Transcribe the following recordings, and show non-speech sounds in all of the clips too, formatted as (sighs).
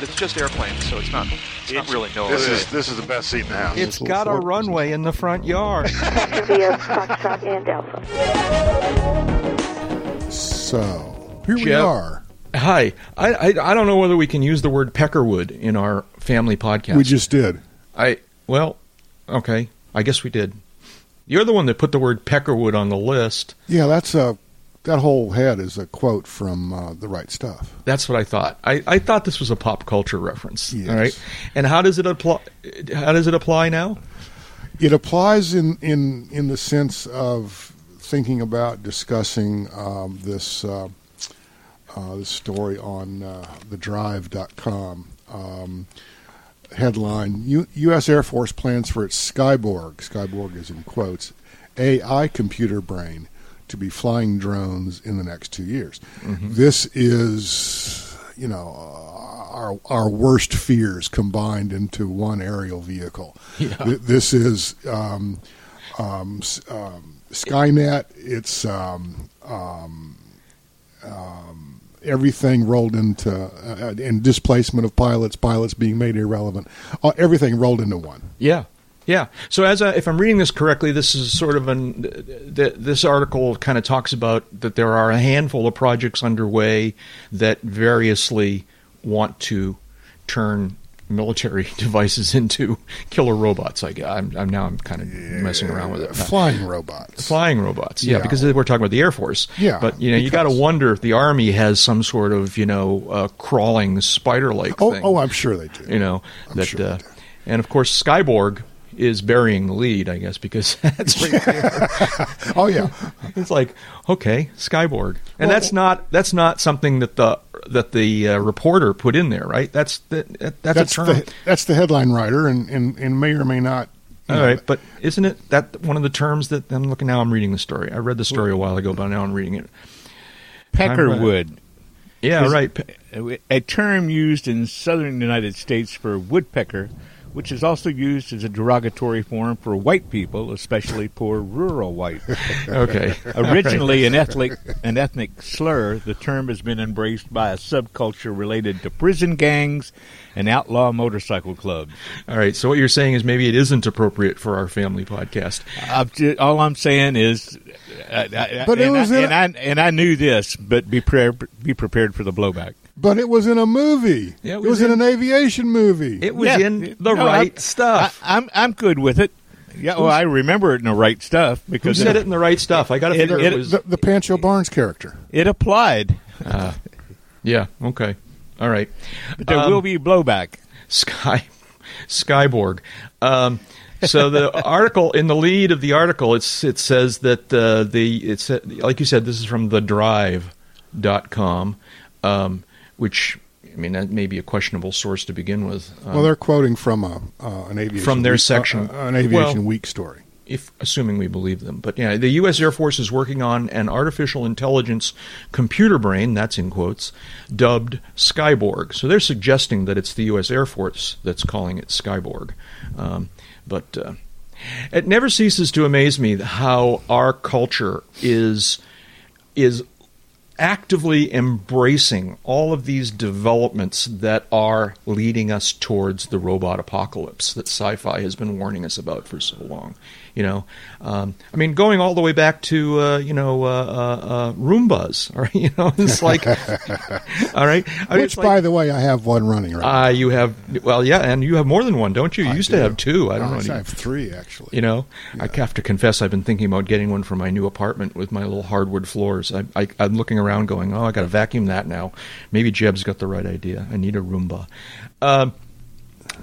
but it's just airplanes, so it's not it's, not really NOAA. This is this is the best seat in the house. It's got a runway in the front yard. via Foxtrot and Alpha. So here we are. Hi. I, I I don't know whether we can use the word peckerwood in our family podcast. We just did. I well, okay. I guess we did. You're the one that put the word peckerwood on the list. Yeah, that's a that whole head is a quote from uh, the right stuff. That's what I thought. I, I thought this was a pop culture reference. Yes. All right. And how does it apply? How does it apply now? It applies in in in the sense of thinking about discussing um, this uh, uh, this story on uh, thedrive.com. Um, headline: U- U.S. Air Force plans for its Skyborg. Skyborg is in quotes. AI computer brain to be flying drones in the next two years. This is, you know, uh, our our worst fears combined into one aerial vehicle. Th- This is um, um, um, Skynet. It's um, um, um, everything rolled into uh, and displacement of pilots, pilots being made irrelevant. Uh, everything rolled into one. Yeah, yeah. So as I, if I'm reading this correctly, this is sort of an th- this article kind of talks about that there are a handful of projects underway that variously want to turn military (laughs) devices into killer robots. I, I'm, I'm now I'm kind of messing around with it. Flying robots. Flying robots, yeah, Yeah. because we're talking about the Air Force. Yeah, but you know, you got to wonder if the Army has some sort of you know uh, crawling spider-like Oh, thing oh, I'm sure they do. you know I'm that sure uh, do. and of course skyborg is burying the lead i guess because (laughs) that's right (laughs) there Oh yeah, it's like okay skyborg. And Well- that's not that's not something that the that the uh, reporter put in there right? That's the, that, that's, that's a term. the that's the headline writer, and, and, and may or may not. you all know, right but isn't it that one of the terms that i'm looking now i'm reading the story. I read the story a while ago but now i'm reading it. Peckerwood, yeah Is- right. A term used in southern United States for woodpecker, which is also used as a derogatory form for white people, especially poor rural white. (laughs) okay Originally an ethnic an ethnic slur, the term has been embraced by a subculture related to prison gangs and outlaw motorcycle clubs. all right so what you're saying is maybe it isn't appropriate for our family podcast I've ju- all I'm saying is, uh, I- But it and, was I, and I and I knew this, but be prepared be prepared for the blowback. But it was in a movie. Yeah, it it was was in, in- an aviation movie. it was Yeah, in the no, right I- stuff I, I'm I'm good with it. Yeah, well, I remember it in the right stuff Who because said it in the right stuff? I got to figure it, it- was. the, the Pancho Barnes character. it applied. yeah. Okay. All right. But there Um, will be blowback. Sky, Skyborg. Um, so the (laughs) article in the lead of the article, it's it says that uh, the it's like you said, this is from the Drive.com, um, which I mean that may be a questionable source to begin with. Um, well, they're quoting from a uh, an aviation From their week, section. uh, uh, an aviation Well- week story. if assuming we believe them. But yeah, the U.S. Air Force is working on an artificial intelligence computer brain, that's in quotes, dubbed Skyborg. So they're suggesting that it's the U.S. Air Force that's calling it Skyborg. Um, but uh, it never ceases to amaze me how our culture is is actively embracing all of these developments that are leading us towards the robot apocalypse that sci-fi has been warning us about for so long. You know, um, I mean, going all the way back to uh, you know uh, uh, uh, Roombas, (laughs) or you know, it's like, (laughs) all right. I mean, Which, it's like- by the way, I have one running right. uh, you have well, yeah, and you have more than one, don't you? You I used do. to have two. I don't now. know. I you- have three actually. you know, I have to confess, I've been thinking about getting one for my new apartment with my little hardwood floors. I, I, I'm looking around, going, "Oh, I got to vacuum that now." Maybe Jeb's got the right idea. I need a Roomba. Um,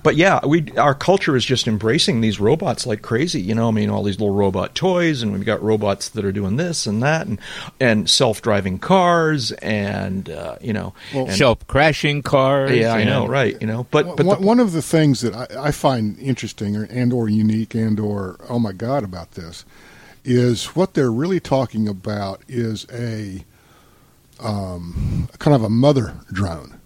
but yeah, we our culture is just embracing these robots like crazy. You know, I mean, all these little robot toys, and we've got robots that are doing this and that, and and self-driving cars, and uh, you know, and- Self crashing cars. yeah, I know, right? You know, but but one, the, one of the things that I, I find interesting or, and or unique and or oh my god about this is what they're really talking about is a um, kind of a mother drone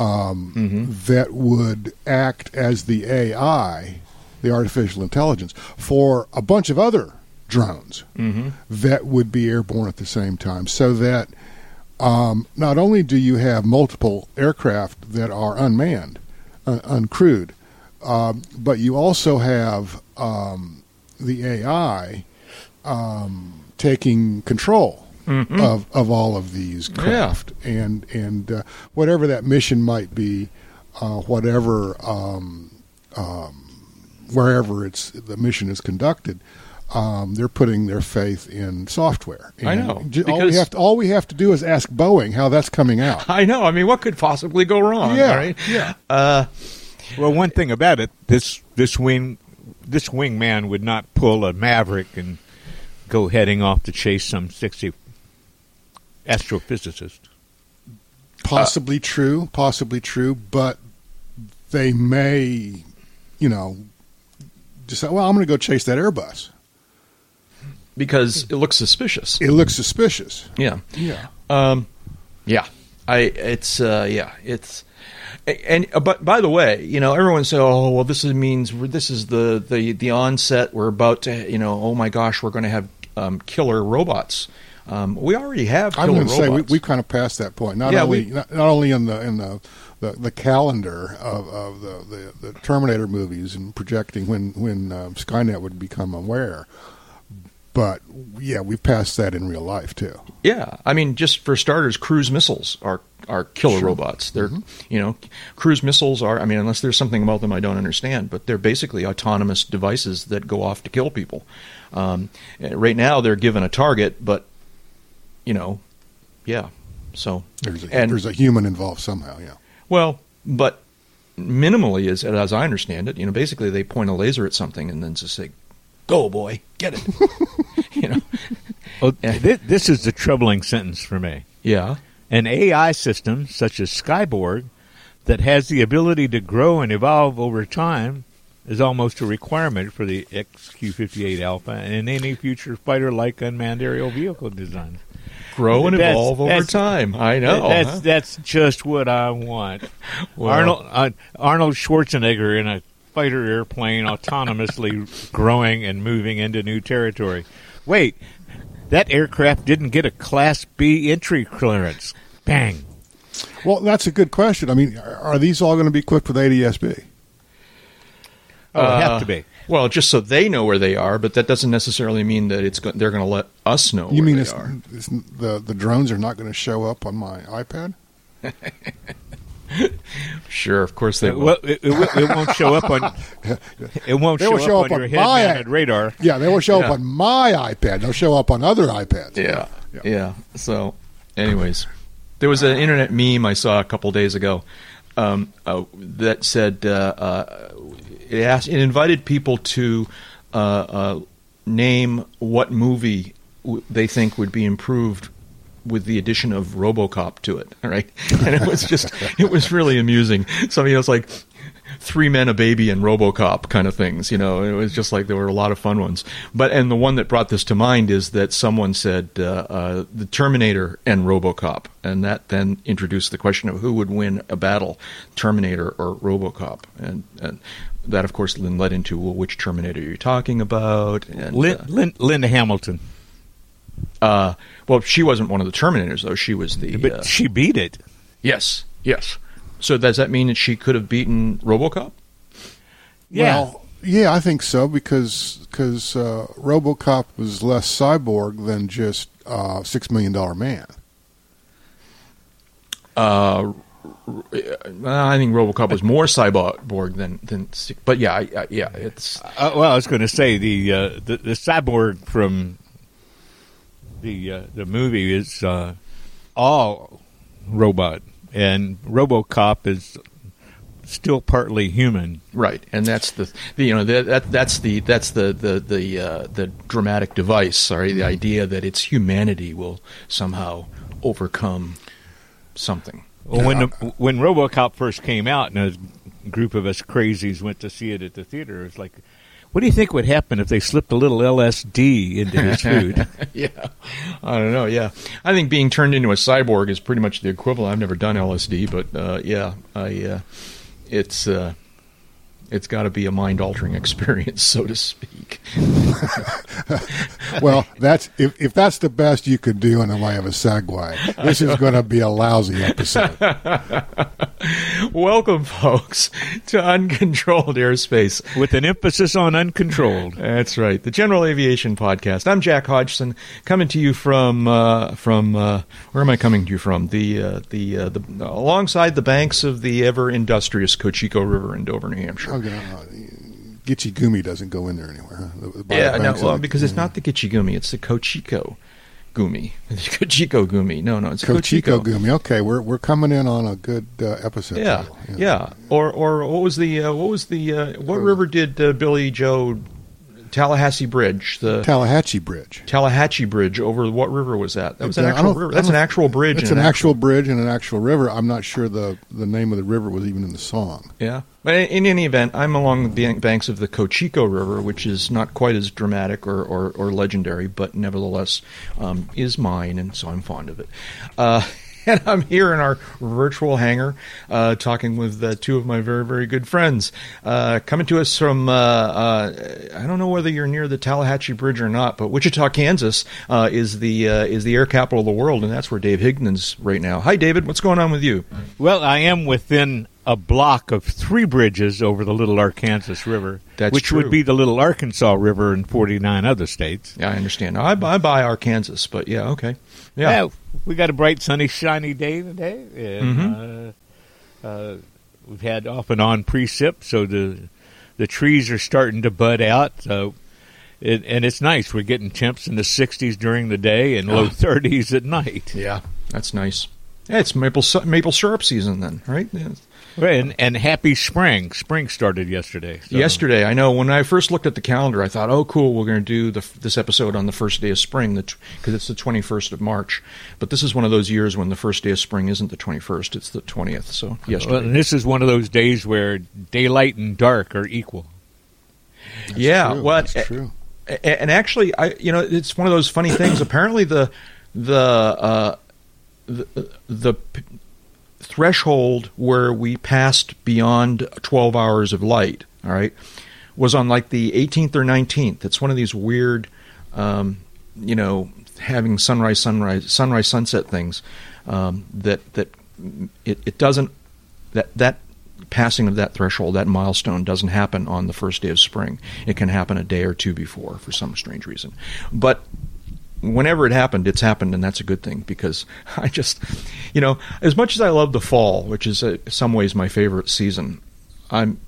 um, Mm-hmm. that would act as the AI, the artificial intelligence, for a bunch of other drones Mm-hmm. that would be airborne at the same time, so that um, not only do you have multiple aircraft that are unmanned, uh, uncrewed, um, but you also have um, the AI um, taking control of, of all of these craft, and and uh, whatever that mission might be, uh, whatever um, um, wherever it's the mission is conducted. Um, they're putting their faith in software. I know, all we have to all we have to do is ask Boeing how that's coming out. I know. I mean, what could possibly go wrong? Yeah, right? yeah. Uh, Well, one thing about it, this this wing this wingman would not pull a Maverick and go heading off to chase some sexy astrophysicist. Possibly true, possibly true, but they may, you know, decide. Well, I'm going to go chase that Airbus. because it looks suspicious. It looks suspicious. Yeah. Yeah. Um, yeah, I it's uh, yeah it's and uh, but by the way, you know everyone say, oh well, this is, means this is the the the onset. We're about to you know oh my gosh, we're going to have um, killer robots. Um, we already have I'm going to say we, we've kind of passed that point. Not Yeah, only we- not, not only in the in the the, the calendar of, of the, the, the Terminator movies and projecting when when um, Skynet would become aware, but yeah, we've passed that in real life too. Yeah, I mean, just for starters, cruise missiles are are killer robots. They're you know, cruise missiles are. I mean, unless there's something about them I don't understand, but they're basically autonomous devices that go off to kill people. Um, right now, they're given a target, but you know, yeah. So There's a, and there's a human involved somehow. Yeah. well, but minimally, as as I understand it, you know, basically they point a laser at something and then just say, "Go, boy, get it." (laughs) you know, (laughs) Well, Yeah. thi- this is the troubling sentence for me. yeah. An AI system such as Skyborg that has the ability to grow and evolve over time is almost a requirement for the XQ-58 Alpha and any future fighter-like unmanned aerial vehicle design. Grow and That's- evolve over time. I know. that's huh? that's just what I want. (laughs) Well- Arnold uh, Arnold Schwarzenegger in a fighter airplane autonomously (laughs) growing and moving into new territory. Wait, that aircraft didn't get a Class B entry clearance. Bang. Well, that's a good question. I mean, are are these all going to be equipped with ADSB? Oh, it have Uh, to be. Well, just so they know where they are, but that doesn't necessarily mean that it's go- they're going to let us know. You where mean they it's, are. it's, the the drones are not going to show up on my iPad? (laughs) Sure, of course they will. well, it, it, it won't show up on. (laughs) It won't show, show up, up on on your my- head-mounted radar. Yeah, they will show Yeah. up on my iPad. They'll show up on other iPads. Yeah, Yeah. yeah. So, anyways, there was an internet meme I saw a couple days ago um, uh, that said uh, uh, it asked it invited people to uh, uh, name what movie w- they think would be improved with the addition of RoboCop to it. (laughs) Right, and it was just it was really amusing. So you know, like three men, a baby, and RoboCop kind of things. You know, it was just like there were a lot of fun ones. But and the one that brought this to mind is that someone said uh, uh, the Terminator and RoboCop, and that then introduced the question of who would win a battle, Terminator or RoboCop, and. and that, of course, then led into well, which Terminator you're talking about. And, Lin, uh, Lin, Linda Hamilton, uh, well, she wasn't one of the Terminators, though. She was the. but uh, she beat it. yes, yes. So does that mean that she could have beaten RoboCop? Yeah. Well, yeah, I think so because cause, uh, RoboCop was less cyborg than just uh, Six Million Dollar Man. Uh, I think RoboCop was more cyborg than than. But yeah, I, I, yeah, it's Uh, well, I was going to say the, uh, the the cyborg from the uh, the movie is uh, all robot, and RoboCop is still partly human. right, and that's the, the you know that, that that's the that's the the the uh, the dramatic device. Sorry, the idea that its humanity will somehow overcome something. Well, when the, when RoboCop first came out, and a group of us crazies went to see it at the theater, it was like, what do you think would happen if they slipped a little LSD into his (laughs) food? yeah, I don't know. Yeah, I think being turned into a cyborg is pretty much the equivalent. I've never done LSD, but uh, yeah, I uh, it's uh, it's got to be a mind altering (laughs) experience, so to speak. (laughs) well, that's if, if that's the best you could do in the way of a segue, this is going to be a lousy episode. (laughs) Welcome, folks, to Uncontrolled Airspace. With an emphasis on uncontrolled. That's right, the General Aviation Podcast. I'm Jack Hodgson, coming to you from uh, from uh, where am I coming to you from? The uh, the, uh, the alongside the banks of the ever industrious Cocheco River in Dover, New Hampshire. Okay, uh, Gitche doesn't go in there anywhere. Huh? The- the Yeah, no, well, the- because it's not the Gitche Gumi, it's the Cocheco Gumi. (laughs) The Cocheco Gumi. No, no, it's Cocheco Cocheco. Gumi. Okay, we're we're coming in on a good uh, episode. Yeah, title. yeah, Or, or what was the uh, what was the uh, what river did uh, Billie Joe Tallahassee Bridge the Tallahatchie Bridge. Tallahatchie Bridge over what river was that? That was an actual river. That's an actual bridge. It's and an actual bridge and an actual river. I'm not sure the the name of the river was even in the song. Yeah, but in, any event, I'm along the banks of the Cocheco River, which is not quite as dramatic or, or, or legendary, but nevertheless um, is mine, and so I'm fond of it. Uh, (laughs) and I'm here in our virtual hangar, uh, talking with uh, two of my very, very good friends, uh, coming to us from. Uh, uh, I don't know whether you're near the Tallahatchie Bridge or not, but Wichita, Kansas, uh, is the is the air capital of the world, and that's where Dave Higdon's right now. Hi, David. What's going on with you? Well, I am within a block of three bridges over the Little Arkansas River, That's which true. would be the Little Arkansas River in 49 other states. Yeah, I understand. I, I buy Arkansas, but yeah, okay. Yeah. we got a bright, sunny, shiny day today, and Mm-hmm. uh, uh, we've had off and on precip, so the the trees are starting to bud out. So, it, and it's nice. We're getting temps in the 60s during the day and low 30s at night. Yeah, that's nice. Yeah, it's maple maple syrup season then, right? Yeah. And, and happy spring. Spring started yesterday. so- Yesterday, I know when I first looked at the calendar, I thought, "Oh, cool, we're going to do the, this episode on the first day of spring, because it's the 21st of March." But this is one of those years when the first day of spring isn't the 21st; it's the 20th. So yesterday, Well, and this is one of those days where daylight and dark are equal. yeah, True, well, that's true. and actually, I you know, it's one of those funny things. Apparently, the the uh, the, the p- threshold where we passed beyond 12 hours of light, all right, was on like the 18th or 19th. It's one of these weird, um, you know, having sunrise, sunrise, sunrise, sunset things um, that that it, it doesn't that that passing of that threshold, that milestone, doesn't happen on the first day of spring. It can happen a day or two before for some strange reason. But whenever it happened, it's happened, and that's a good thing because (laughs) I just, you know, as much as I love the fall, which is uh some ways my favorite season, I'm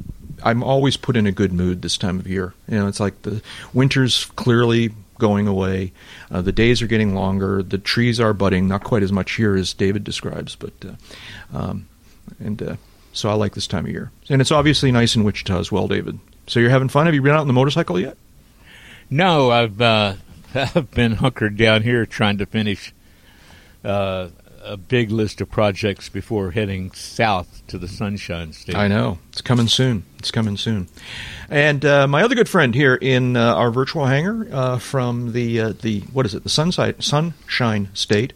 I'm always put in a good mood this time of year. You know, it's like the winter's clearly going away. Uh, the days are getting longer. The trees are budding, not quite as much here as David describes, but uh, um, and uh, so I like this time of year. And it's obviously nice in Wichita as well, David. So you're having fun. Have you been out on the motorcycle yet? No, I've uh, I've been hunkered down here trying to finish uh, a big list of projects before heading south to the Sunshine State. I know it's coming soon. It's coming soon. And uh, my other good friend here in uh, our virtual hangar uh, from the uh, the what is it? The Sunside Sunshine State.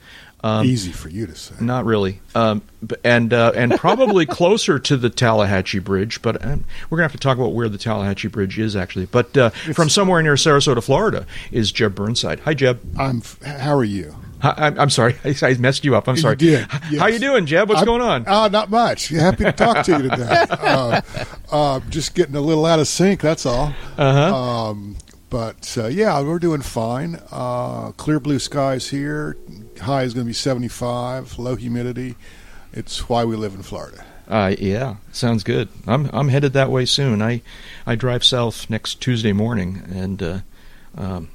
Um, Easy for you to say. Not really, um, and uh, and probably (laughs) closer to the Tallahatchie Bridge, but um, we're gonna have to talk about where the Tallahatchie Bridge is actually. But uh, from somewhere near Sarasota, Florida, is Jeb Burnside. Hi, Jeb. I'm. f- How are you? Hi, I'm, I'm sorry, I, (laughs) I messed you up. I'm You sorry. did, H- How yes. you doing, Jeb? What's I'm- going on? Uh, not much. Happy to talk to you today. uh, (laughs) uh, just getting a little out of sync. That's all. Uh-huh. Um, but uh, yeah, we're doing fine. Uh, clear blue skies here. High is going to be 75. Low humidity. It's why we live in Florida. Uh, yeah, sounds good. I'm I'm headed that way soon. I I drive south next Tuesday morning, and uh, um,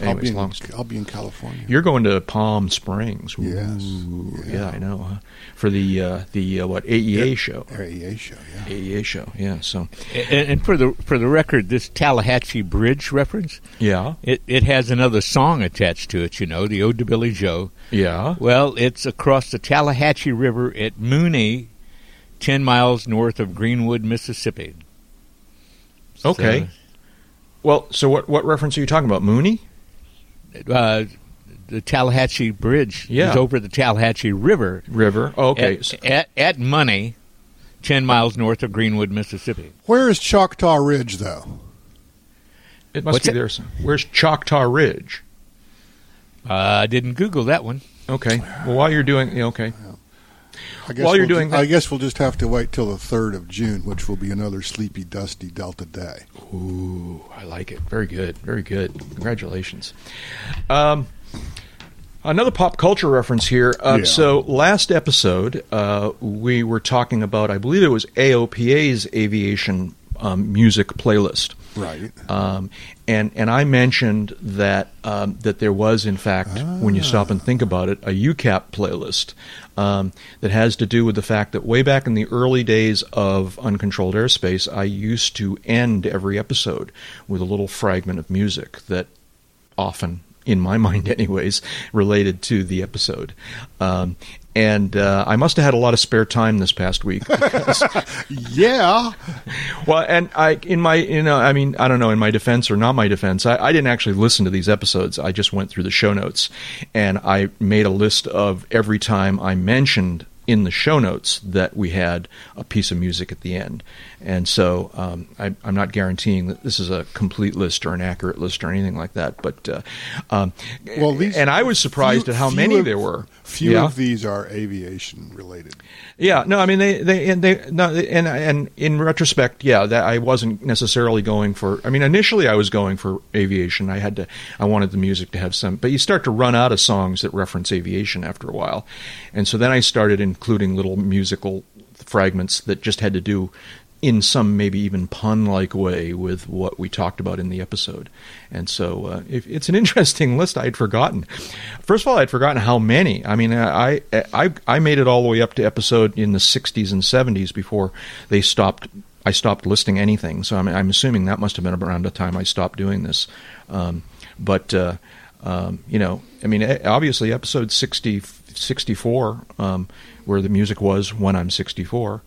I'll be in, long I'll be in California. You're going to Palm Springs. Yes. Yeah. yeah. I know. Huh? For the uh, the uh, what AEA show. AEA show. Yeah. AEA show. Yeah. So And, and for the for the record, this Tallahatchie Bridge reference, yeah, it, it has another song attached to it. You know, the Ode to Billie Joe. yeah. Well, it's across the Tallahatchie River at Mooney, ten miles north of Greenwood, Mississippi. Okay. Well, so what what reference are you talking about? Mooney? So, uh, the Tallahatchie Bridge Yeah. is over the Tallahatchie River. River. Oh, okay. At, at, at Money, ten miles north of Greenwood, Mississippi. Where is Choctaw Ridge, though? It must What's be it? there. Where's Choctaw Ridge? Uh, I didn't Google that one. Okay. Well, while you're doing, okay. I guess While you're we'll doing ju- I guess we'll just have to wait till the third of June, which will be another sleepy, dusty Delta day. Ooh, I like it. Very good. Very good. Congratulations. Um, another pop culture reference here. Uh, Yeah. So last episode, uh, we were talking about, I believe it was AOPA's aviation um, music playlist. Right. Um, and and I mentioned that um, that there was in fact, when you stop and think about it, a UCAP playlist um, that has to do with the fact that way back in the early days of uncontrolled airspace, I used to end every episode with a little fragment of music that often in my (laughs) mind anyways related to the episode um, and uh, I must have had a lot of spare time this past week (laughs) (laughs) Yeah. well, and I, in my, you know, I mean, I don't know, in my defense or not my defense, I, I didn't actually listen to these episodes. I just went through the show notes, and I made a list of every time I mentioned in the show notes that we had a piece of music at the end. And so um, I, I'm not guaranteeing that this is a complete list or an accurate list or anything like that. But uh, um, Well, these and I was surprised few- at how many of- there were. Few Yeah. of these are aviation related. Yeah, no, I mean they they and they no, and and in retrospect, yeah, that I wasn't necessarily going for. I mean, initially I was going for aviation. I had to, I wanted the music to have some, but you start to run out of songs that reference aviation after a while, and so then I started including little musical fragments that just had to do in some maybe even pun like way with what we talked about in the episode. And so uh, if, it's an interesting list I had forgotten. First of all, I'd forgotten how many. I mean, I, I, I made it all the way up to episode in the 60s and 70s before they stopped. I stopped listing anything. So I'm, I'm assuming that must have been around the time I stopped doing this. Um, but, uh, um, you know, I mean, obviously episode 60, 64, um, where the music was when I'm 64,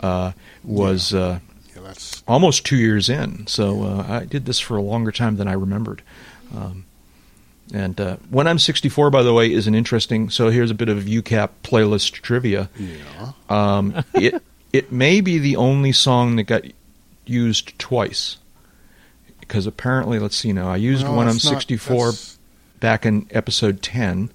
uh, was uh, Yeah, that's almost two years in. So uh, I did this for a longer time than I remembered. Um, and uh, when I'm 64, by the way, is an interesting. So here's a bit of UCAP playlist trivia. yeah. Um, (laughs) it it may be the only song that got used twice. Because apparently, let's see now. I used No, when I'm that's not- 64 back in episode 10.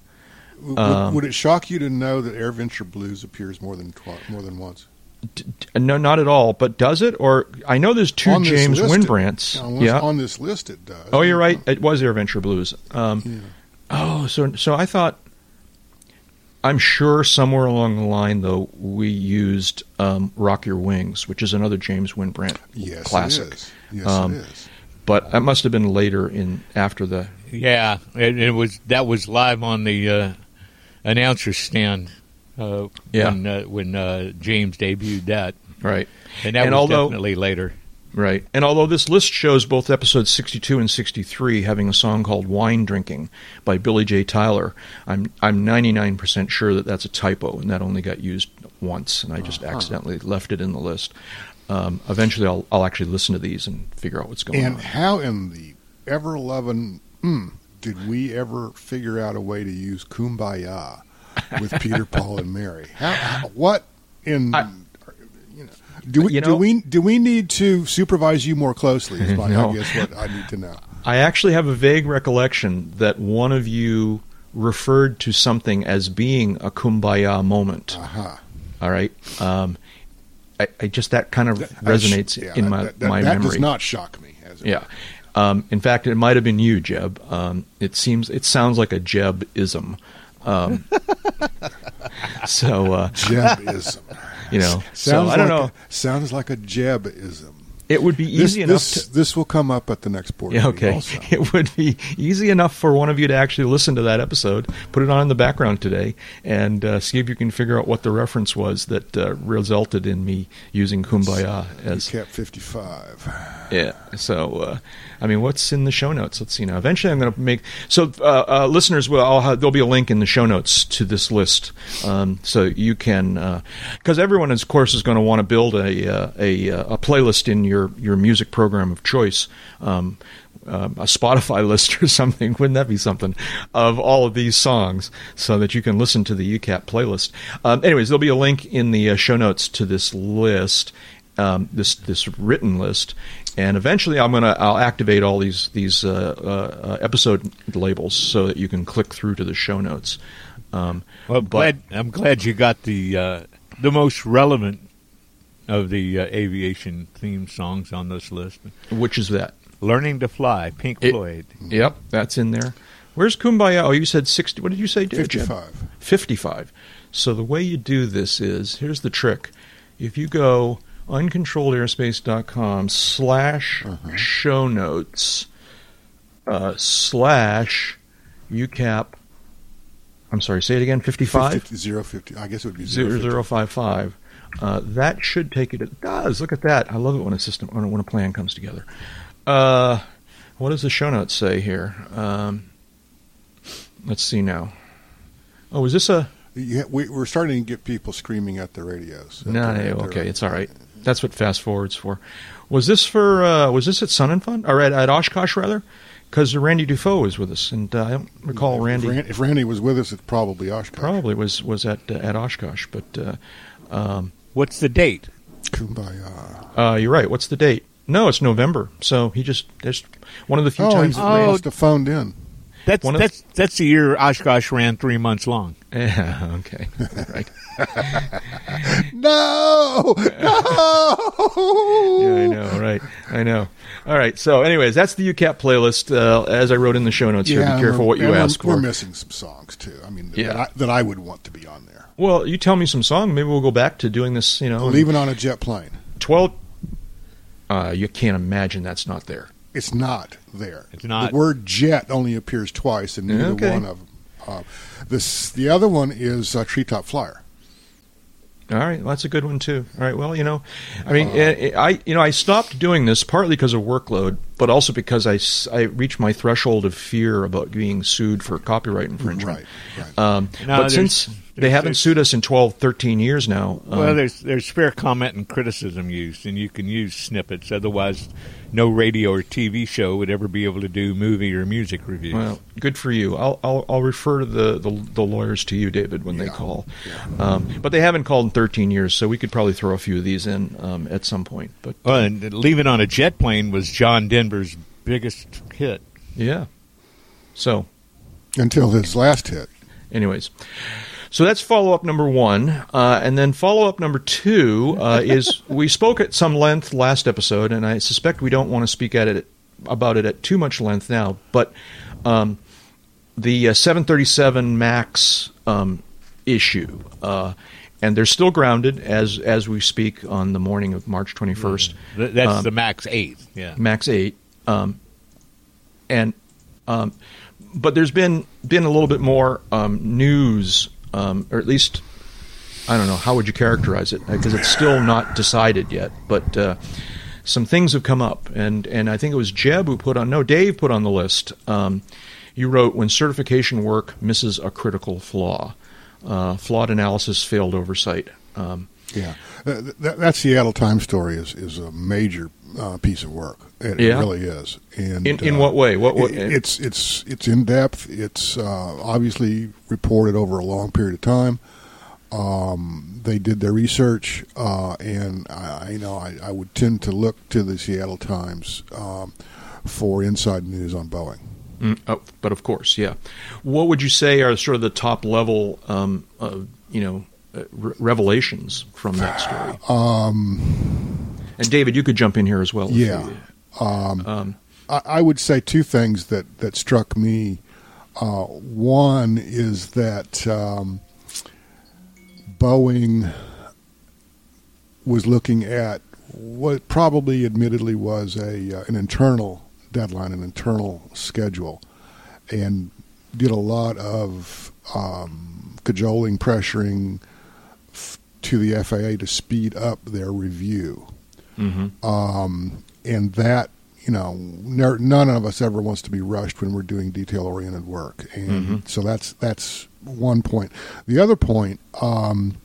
would, um, would it shock you to know that Air Venture Blues appears more than twi- more than once? D- d- no, not at all. But does it? Or I know there's two On James list, Wynbrandts. on, yeah. on this list, it does. Oh, you're right. It was Air Venture Blues. Um, Yeah. Oh, so so I thought. I'm sure somewhere along the line, though, we used um, "Rock Your Wings," which is another James Wynbrandt Yes, classic. it is. Yes, Um, it is. But that must have been later in after the. Yeah, it, it was that was live on the uh, announcer stand uh, Yeah. when uh, when uh, James debuted that, Right, and that And was although- definitely later. right. And although this list shows both episodes 62 and 63 having a song called "Wine Drinking" by Billy J. Tyler, I'm I'm 99% sure that that's a typo and that only got used once, and I just accidentally left it in the list. Um, eventually, I'll I'll actually listen to these and figure out what's going And on. And how in the ever loving mm, did we ever figure out a way to use "Kumbaya" with Peter, Paul, and Mary? How, how- what in I- you know, do we You do we do we need to supervise you more closely? Is my, (laughs) No. I guess what I need to know. I actually have a vague recollection that one of you referred to something as being a kumbaya moment. Aha. All right. Um, I, I just that kind of That- resonates yeah, in that- my that, that, my that memory. does not shock me. As yeah. Um, in fact, it might have been you, Jeb. Um, it seems it sounds like a Jeb ism. Um, so uh, Jebism. you know, so Sounds I don't like know. A, sounds like a Jebism. It would be This, easy enough this, to this will come up at the next board Yeah, okay. (laughs) It would be easy enough for one of you to actually listen to that episode, put it on in the background today, and uh, see if you can figure out what the reference was that uh, resulted in me using "Kumbaya" as Cap 55. yeah. So, uh, I mean, what's in the show notes? Let's see now. Eventually, I'm going to make so uh, uh, listeners will. I'll have, there'll be a link in the show notes to this list, um, so you can because everyone, of course, is going to want to build a uh, a uh, a playlist in your your your music program of choice. Um, um, a Spotify (laughs) list or something. Wouldn't that be something? Of all of these songs, so that you can listen to the UCAP playlist. Um, anyways, there'll be a link in the uh, show notes to this list, um, this this written list, and eventually I'm gonna I'll activate all these these uh, uh, uh episode labels so that you can click through to the show notes. Um, well, I'm glad I'm glad you got the uh, the most relevant of the uh, aviation theme songs on this list. Which is that? Learning to Fly, Pink It- Floyd. Yep, that's in there. Where's Kumbaya? Oh, you said 60. What did you say, Jim? 55. 55. So the way you do this is here's the trick. If you go uncontrolledairspace.com slash show notes uh, slash UCAP, I'm sorry, say it again, 55? 50, 050. I guess it would be Zero 050. zero five five. Uh, that should take you to. It does look at that. I love it when a system when a- when a plan comes together. Uh, what does the show notes say here? Um, let's see now. Oh, is this a? Yeah, we, we're starting to get people screaming at the radios. At No, the- no, at the- okay, it's all right. That's what fast forwards for. Was this for? Uh, was this at Sun and Fun or at, at Oshkosh rather? Because Randy Dufault was with us, and uh, I don't recall If Randy. Ran- If Randy was with us, it's probably Oshkosh. Probably was was at uh, at Oshkosh, but uh, um, What's the date? Kumbaya. Uh, you're right. What's the date? No, it's November. So he just there's one of the few Oh, times. he that Oh. Randy- must have phoned in. That's One of- that's that's the year Oshkosh ran three months long. (laughs) Yeah. Okay. right. (laughs) No! No! (laughs) Yeah, I know. Right. I know. All right. So, anyways, that's the UCAP playlist. Uh, as I wrote in the show notes here, be careful what you we're- ask we're, for. We're missing some songs too. I mean, Yeah. that, I, that I would want to be on there. Well, you tell me some song. Maybe we'll go back to doing this. You know, Leaving on a jet plane. twelve. Uh, you can't imagine that's not there. It's not there. It's not. The word jet only appears twice in neither Okay. one of them. Uh, this the other one is uh, Treetop Flyer. All right, well, that's a good one too. All right, well, you know, I mean, eh, eh, I you know I stopped doing this partly because of workload, but also because I, I reached my threshold of fear about being sued for copyright infringement. Right, right. Um, No, but since they haven't sued us in 12, 13 years now, um, well, there's there's fair comment and criticism used, and you can use snippets. Otherwise, no radio or TV show would ever be able to do movie or music reviews. well, good for you. I'll I'll, I'll refer to the, the the lawyers to you, David, when they Yeah, call. Um, but they haven't called in 13 years, so we could probably throw a few of these in um, at some point. But Well, and leaving on a jet plane was John Denver's biggest hit. yeah, so Until his last hit. anyways so that's follow up number one uh, and then follow up number two uh, is (laughs) we spoke at some length last episode and i suspect we don't want to speak at it about it at too much length now but um, the uh, 737 max um, issue uh, and they're still grounded as as we speak on the morning of march 21st Th- That's Um, the Max Eight. Yeah. Max Eight, um, and um, but there's been been a little bit more um, news, um, or at least I don't know how would you characterize it because it's still not decided yet, but. Uh, some things have come up, and, and I think it was Jeb who put on, no, Dave put on the list. Um, you wrote, When certification work misses a critical flaw, uh, flawed analysis, failed oversight. Um, Yeah, Uh, th- that, that Seattle Times story is is a major uh, piece of work. It, Yeah? it really is. And In- in uh, what way? What- what- it- it's it's it's in depth. It's uh, obviously reported over a long period of time. Um, they did their research, uh, and I, you know I, I would tend to look to the Seattle Times um, for inside news on Boeing. Mm, oh, but of course, yeah. What would you say are sort of the top level, um, of, you know, uh, re- revelations from that story? Um, And David, you could jump in here as well. Yeah. Um, Um, I, I would say two things that that struck me. Uh, one is that um, Boeing was looking at what probably, admittedly, was a uh, an internal deadline, an internal schedule, and did a lot of um, cajoling, pressuring f- to the FAA to speed up their review mhm. um, and that you know ner- none of us ever wants to be rushed when we're doing detail oriented work and Mhm. so that's that's one point the other point um,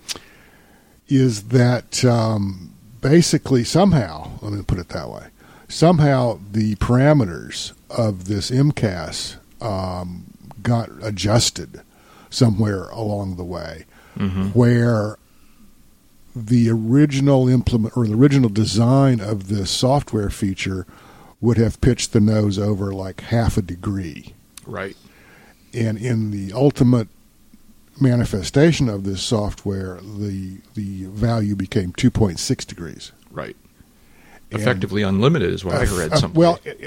is that um, basically somehow, let me put it that way, somehow the parameters of this MCAS um, got adjusted somewhere along the way, where the original implement or the original design of this software feature would have pitched the nose over like half a degree Right. and in the ultimate manifestation of this software, the the value became 2.6 degrees. Right. And- Effectively unlimited is what I read. Uh, well, it,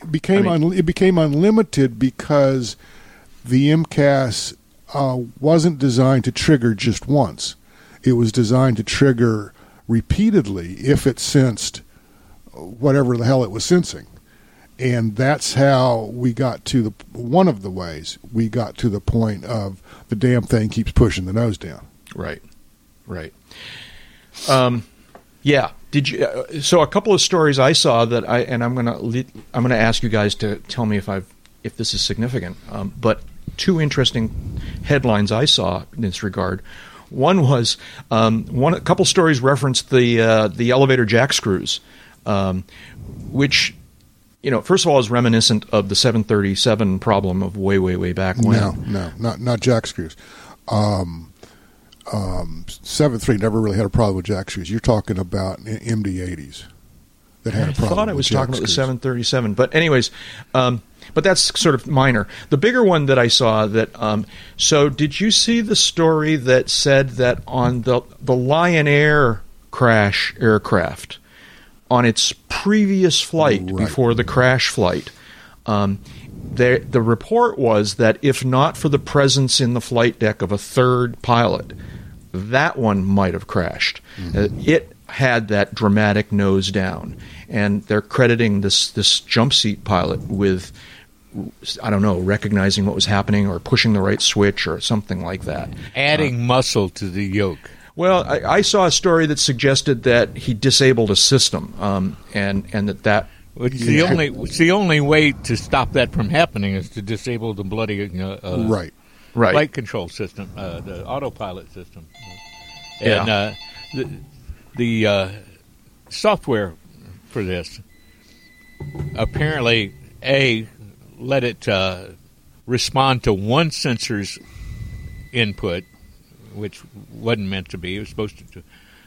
it became I mean- un, it became unlimited because the MCAS uh, wasn't designed to trigger just once. It was designed to trigger repeatedly if it sensed whatever the hell it was sensing. And that's how we got to the one of the ways we got to the point of the damn thing keeps pushing the nose down. Right, right. Um, yeah. Did you? Uh, so a couple of stories I saw that I and I'm gonna I'm gonna ask you guys to tell me if I've if this is significant. Um, but two interesting headlines I saw in this regard. One was um, one a couple stories referenced the uh, the elevator jack screws, um, which you know first of all is reminiscent of the 737 problem of way way way back when. No, no, not not jack screws. Um, um, seven three never really had a problem with jack screws. You're talking about MD eighties that had a problem. I thought I was talking about the 737, but anyways, um, but that's sort of minor. The bigger one that I saw that. Um, so, did you see the story that said that on the the Lion Air crash aircraft, on its previous flight Right. before the crash flight, um, there, the report was that if not for the presence in the flight deck of a third pilot, that one might have crashed. Uh, it had that dramatic nose down, and they're crediting this this jump seat pilot with. I don't know, recognizing what was happening or pushing the right switch or something like that. Adding muscle to the yoke. Well, I, I saw a story that suggested that he disabled a system, um, and and that that It's the only it's the only way to stop that from happening is to disable the bloody uh, uh, Right. right flight control system, uh, the autopilot system, and Yeah. uh, the the uh, software for this apparently a let it uh, respond to one sensor's input, which wasn't meant to be. It was supposed to, to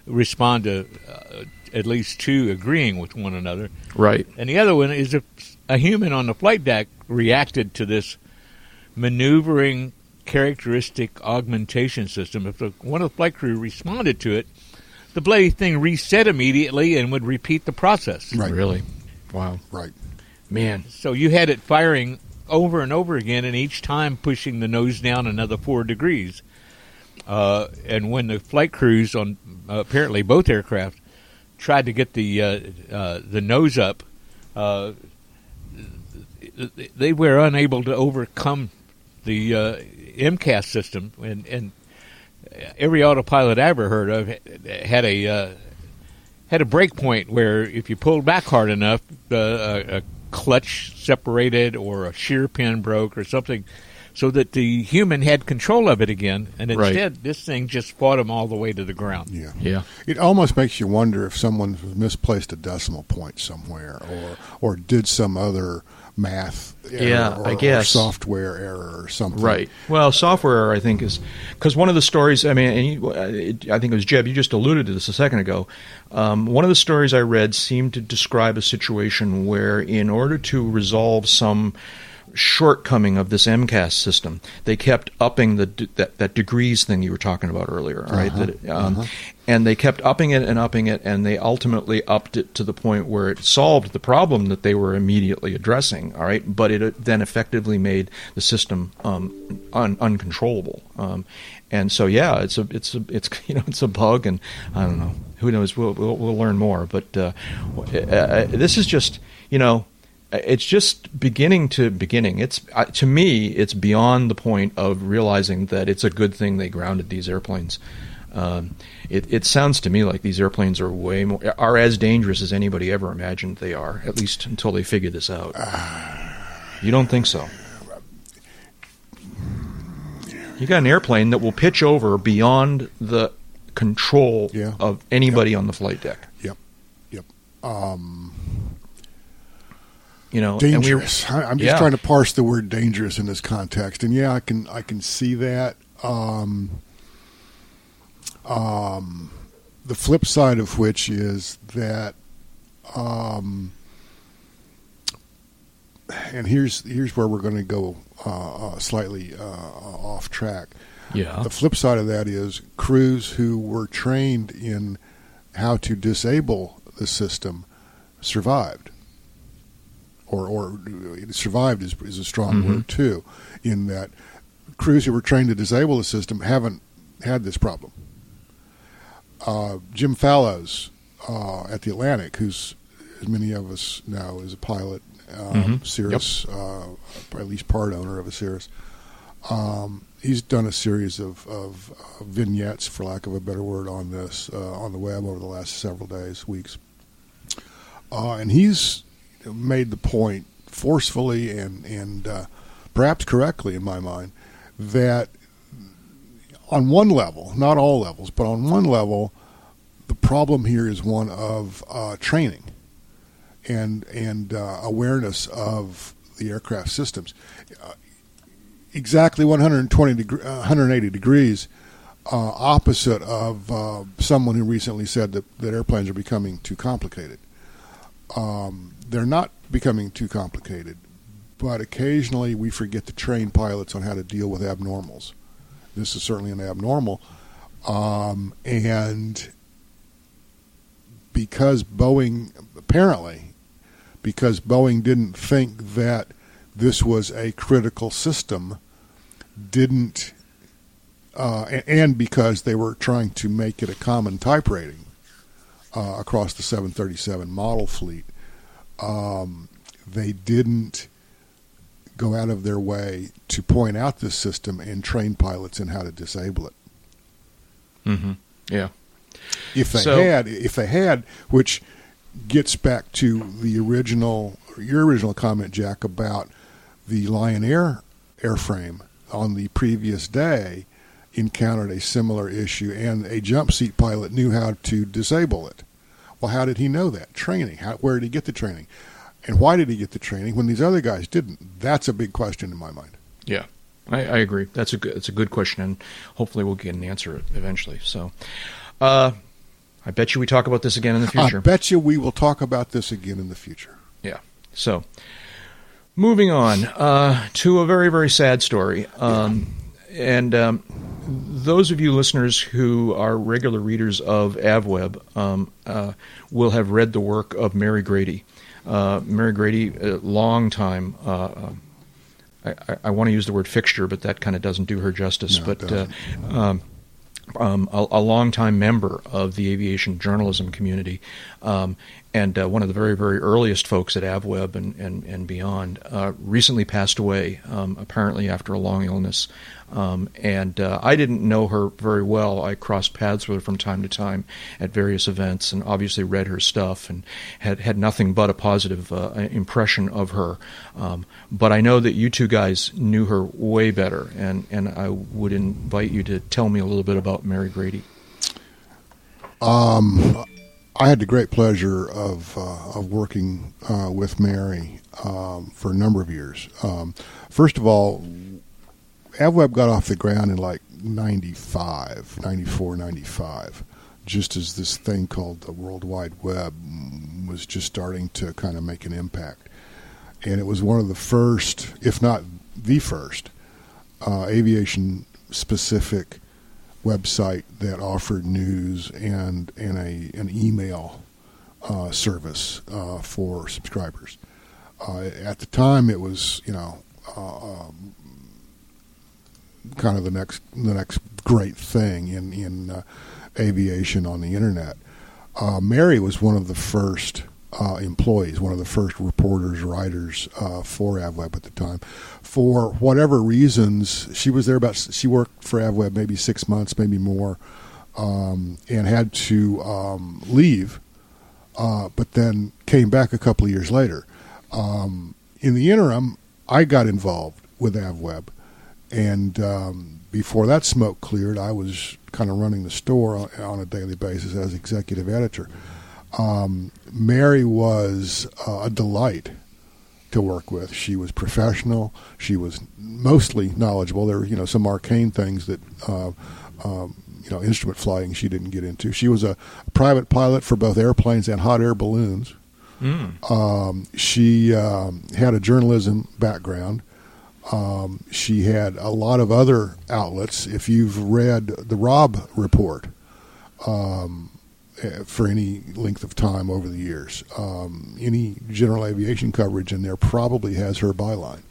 respond to uh, at least two agreeing with one another. right And the other one is if a human on the flight deck reacted to this maneuvering characteristic augmentation system. If the, one of the flight crew responded to it, the bloody thing reset immediately and would repeat the process. Right. really wow Right. Man So you had it firing over and over again, and each time pushing the nose down another four degrees. Uh, and when the flight crews on uh, apparently both aircraft tried to get the uh, uh, the nose up, uh, they were unable to overcome the uh, MCAS system, and, and every autopilot I ever heard of had a had a break point where if you pulled back hard enough, uh, a clutch separated or a shear pin broke or something, so that the human had control of it again. And Right. instead, this thing just fought him all the way to the ground. Yeah. yeah It almost makes you wonder if someone misplaced a decimal point somewhere, or or did some other math, error Yeah, or, I guess. software error or something. Right. Well, software, error, I think, is because one of the stories. I mean, and you, I think it was Jeb. You just alluded to this a second ago. Um, one of the stories I read seemed to describe a situation where, in order to resolve some shortcoming of this MCAS system, they kept upping the that, that degrees thing you were talking about earlier. Right? That it, um, And they kept upping it and upping it, and they ultimately upped it to the point where it solved the problem that they were immediately addressing. All right, but it uh, then effectively made the system um, un- uncontrollable. Um, and so, yeah, it's a it's a it's (laughs) you know it's a bug, and I don't know who knows. We'll we'll, we'll learn more, but uh, uh, this is just you know it's just beginning to beginning. It's uh, to me, it's beyond the point of realizing that it's a good thing they grounded these airplanes. Um, it, it sounds to me like these airplanes are way more are as dangerous as anybody ever imagined they are. At least until they figure this out. You don't think so? You got an airplane that will pitch over beyond the control Yeah. of anybody on the flight deck. Yep. Yep. Um, You know, we were- dangerous. I, I'm just Yeah. trying to parse the word dangerous in this context, and yeah, I can I can see that. Um, um, the flip side of which is that, um, and here's here's where we're going to go uh, uh, slightly uh, off track. yeah, The flip side of that is crews who were trained in how to disable the system survived. Or, or survived is, is a strong Mhm. word too, in that crews who were trained to disable the system haven't had this problem. Uh, Jim Fallows uh, at the Atlantic, who's as many of us know is a pilot, uh, Mhm. Cirrus, uh, at least part owner of a Cirrus. Um, he's done a series of, of uh, vignettes, for lack of a better word, on this uh, on the web over the last several days, weeks, uh, and he's made the point forcefully and and uh, perhaps correctly, in my mind, that on one level, not all levels, but on one level, the problem here is one of uh, training and and uh, awareness of the aircraft systems. Uh, exactly 120 degree, uh, 180 degrees uh, opposite of uh, someone who recently said that, that airplanes are becoming too complicated. Um, they're not becoming too complicated, but occasionally we forget to train pilots on how to deal with abnormals. This is certainly an abnormal, um, and because Boeing apparently because Boeing didn't think that this was a critical system, didn't, uh, and because they were trying to make it a common type rating uh, across the 737 model fleet, um, they didn't go out of their way to point out this system and train pilots in how to disable it. hmm yeah, If they So- had, if they had, which gets back to the original, your original comment, Jack, about the Lion Air airframe on the previous day encountered a similar issue, and a jump seat pilot knew how to disable it. Well, how did he know that? Training. How, where did he get the training? And why did he get the training when these other guys didn't? That's a big question in my mind. yeah. I, I agree. That's a good. It's a good question, and hopefully we'll get an answer eventually. So, uh, I bet you we talk about this again in the future. I bet you we will talk about this again in the future. Yeah. So, moving on uh, to a very, very sad story. Um, and um, those of you listeners who are regular readers of AvWeb um, uh, will have read the work of Mary Grady. Uh, Mary Grady, a long time. Uh, uh, I, I, I want to use the word fixture, but that kind of doesn't do her justice. No, but uh, um, um, a, a longtime member of the aviation journalism community, um, and uh, one of the very, very earliest folks at AvWeb and, and, and beyond, uh, recently passed away, um, apparently after a long illness. Um, and uh, I didn't know her very well. I crossed paths with her from time to time at various events, and obviously read her stuff, and had had nothing but a positive uh, impression of her. Um, but I know that you two guys knew her way better, and, and I would invite you to tell me a little bit about Mary Grady. Um, I had the great pleasure of uh, of working uh, with Mary um, for a number of years. Um, first of all, AvWeb got off the ground in like 95, 94, 95, just as this thing called the World Wide Web was just starting to kind of make an impact. And it was one of the first, if not the first, uh, aviation specific website that offered news and and a an email uh, service uh, for subscribers. Uh, at the time, it was you know uh, um, kind of the next the next great thing in in uh, aviation on the internet. Uh, Mary was one of the first uh, employees, one of the first reporters, writers uh, for AvWeb at the time. For whatever reasons, she was there about. She worked for AvWeb maybe six months, maybe more, um, and had to um, leave, uh, but then came back a couple of years later. Um, in the interim, I got involved with AvWeb, and um, before that smoke cleared, I was kind of running the store on, on a daily basis as executive editor. Um, Mary was uh, a delight to work with. She was professional. She was mostly knowledgeable. There were, you know, some arcane things that, uh, um, you know, instrument flying she didn't get into. She was a private pilot for both airplanes and hot air balloons. Mm. Um, she um, had a journalism background. Um, she had a lot of other outlets. If you've read the Robb Report um, for any length of time over the years, um, any general aviation coverage in there probably has her byline.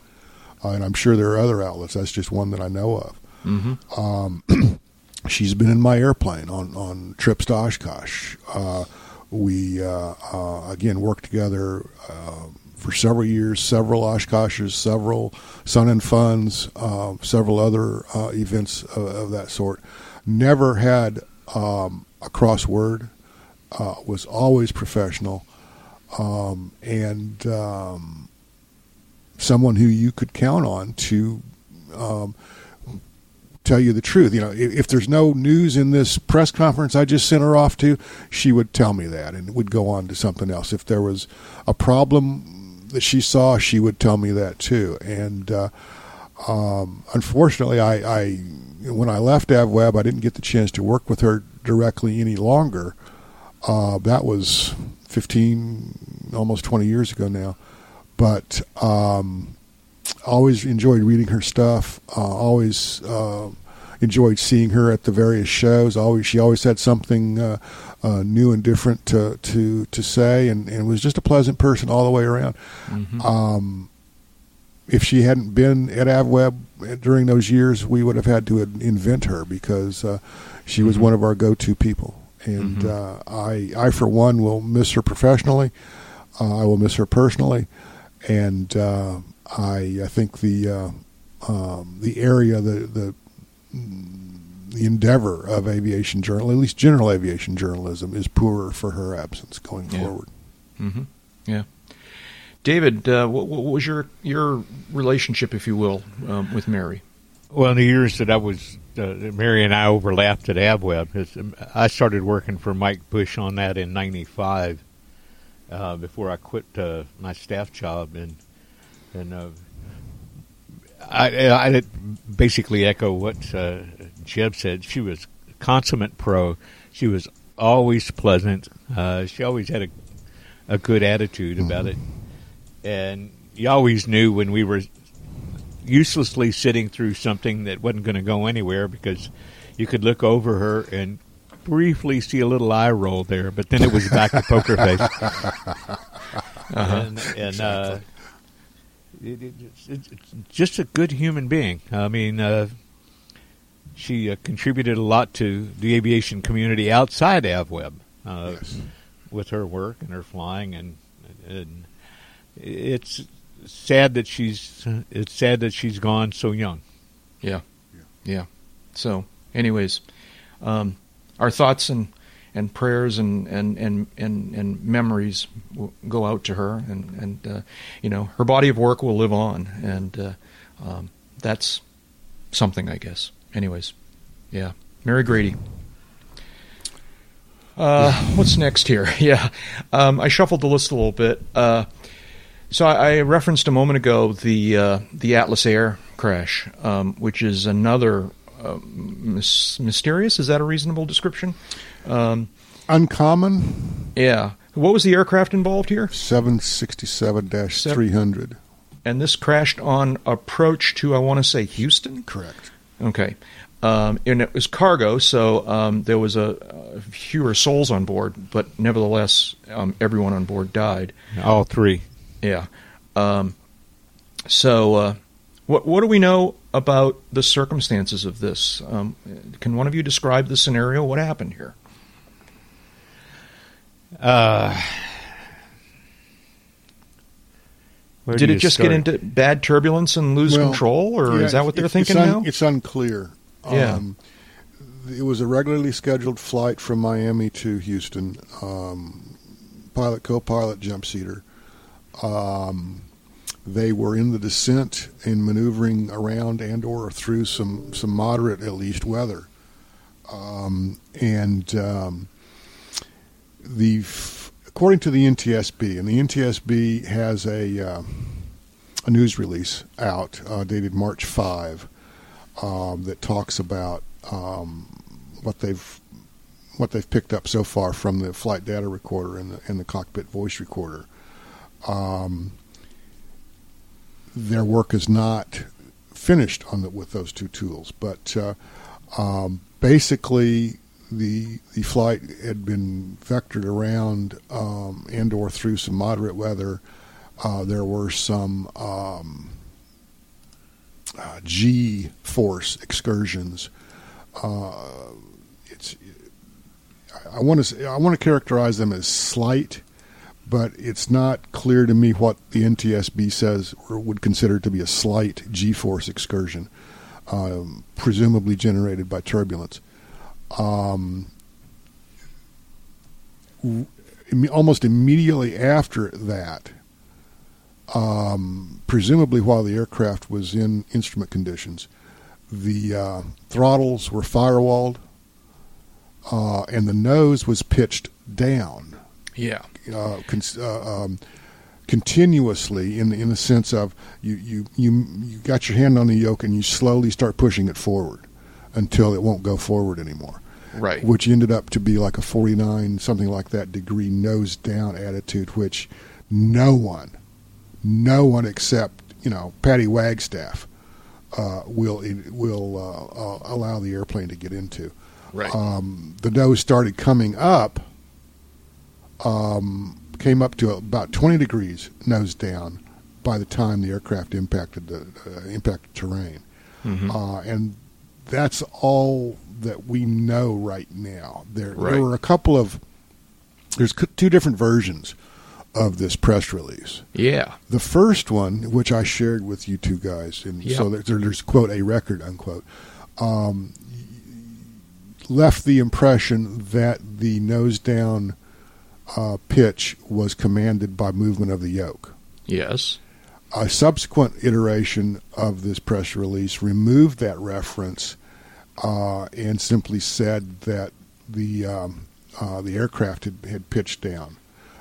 Uh, and I'm sure there are other outlets. That's just one that I know of. Mm-hmm. Um, (clears throat) she's been in my airplane on, on trips to Oshkosh. Uh, we, uh, uh, again, worked together uh, for several years, several Oshkoshes, several Sun and Funs, uh, several other uh, events of, of that sort. Never had um, a crossword, uh, was always professional, um, and um, someone who you could count on to um, tell you the truth. You know, if, if, there's no news in this press conference I just sent her off to, she would tell me that and would go on to something else. If there was a problem that she saw, she would tell me that too. And uh, um, unfortunately, I, I, when I left AvWeb, I didn't get the chance to work with her directly any longer. Uh, that was 15, almost 20 years ago now. But um, always enjoyed reading her stuff. Uh, always uh, enjoyed seeing her at the various shows. Always, she always had something uh, uh, new and different to to to say, and, and was just a pleasant person all the way around. Mm-hmm. Um, if she hadn't been at AvWeb during those years, we would have had to invent her because uh, she was mm-hmm. one of our go-to people. And Mm-hmm. uh, I, I for one, will miss her professionally. Uh, I will miss her personally, and uh, I, I think the uh, um, the area, the the the endeavor of aviation journal, at least general aviation journalism, is poorer for her absence going Yeah. forward. Mm-hmm. Yeah. David, uh, what, what was your your relationship, if you will, um, with Mary? Well, in the years that I was, uh, Mary and I overlapped at. 'cause, um, I started working for Mike Busch on that in '95 uh, before I quit uh, my staff job, and and uh, I, I basically echo what uh, Jeb said. She was consummate pro. She was always pleasant. Uh, she always had a a good attitude about it, and you always knew when we were uselessly sitting through something that wasn't going to go anywhere because you could look over her and briefly see a little eye roll there, but then it was back to poker face. (laughs) And, and uh, it, it, it's, it's just a good human being. I mean, uh, she uh, contributed a lot to the aviation community outside AvWeb uh, Yes. with her work and her flying, and, and it's sad that she's it's sad that she's gone so young. Yeah. Yeah. So, anyways, um, our thoughts and, and prayers and, and, and, and, and memories will go out to her, and, and uh, you know, her body of work will live on, and uh, um, that's something, I guess. Anyways, yeah. Mary Grady. Uh, what's next here? (laughs) Yeah, um, I shuffled the list a little bit. So I, I referenced a moment ago the uh, the Atlas Air crash, um, which is another uh, mys- mysterious. Is that a reasonable description? Um, Uncommon yeah. What was the aircraft involved here? 767 300. And this crashed on approach to I want to say Houston. Correct. Okay. Um, and it was cargo, so um, there was a, a fewer souls on board, but nevertheless, um, everyone on board died. All three. Yeah. Um, so, uh, what what do we know about the circumstances of this? Um, can one of you describe the scenario? What happened here? Uh, Did it just start? get into bad turbulence and lose Well, control, or Yeah, is that what they're it's- thinking it's now? It's unclear. Yeah. Um, it was a regularly scheduled flight from Miami to Houston. Um, pilot, co-pilot, jump seater. Um, They were in the descent and maneuvering around and or through some some moderate at least weather, um, and um, the according to the NTSB, and the NTSB has a uh, a news release out uh, dated March five um, that talks about um, what they've what they've picked up so far from the flight data recorder and the, and the cockpit voice recorder. Um, their work is not finished on the, with those two tools, but uh, um, basically the the flight had been vectored around um, and or through some moderate weather. Uh, there were some um, uh, G force excursions. Uh, it's I want to I want to characterize them as slight, but it's not clear to me what the NTSB says or would consider to be a slight G force excursion, um, presumably generated by turbulence. Um, almost immediately after that, um, presumably while the aircraft was in instrument conditions, the uh, throttles were firewalled uh, and the nose was pitched down. Yeah. Uh, con- uh, um, continuously in the, in the sense of you, you, you, you got your hand on the yoke and you slowly start pushing it forward until it won't go forward anymore. Right. Which ended up to be like a 49, something like that degree nose down attitude, which no one, no one except, you know, Patty Wagstaff uh, will, will uh, uh, allow the airplane to get into. Right. Um, the nose started coming up, um, came up to about 20 degrees nose down by the time the aircraft impacted the uh, impacted terrain. Mm-hmm. Uh, and that's all that we know right now. There, Right. there were a couple of there's two different versions of this press release. Yeah. The first one, which I shared with you two guys, and Yeah. so there, there's quote a record unquote, um, left the impression that the nose down uh, pitch was commanded by movement of the yoke. Yes. A subsequent iteration of this press release removed that reference uh, and simply said that the um, uh, the aircraft had, had pitched down.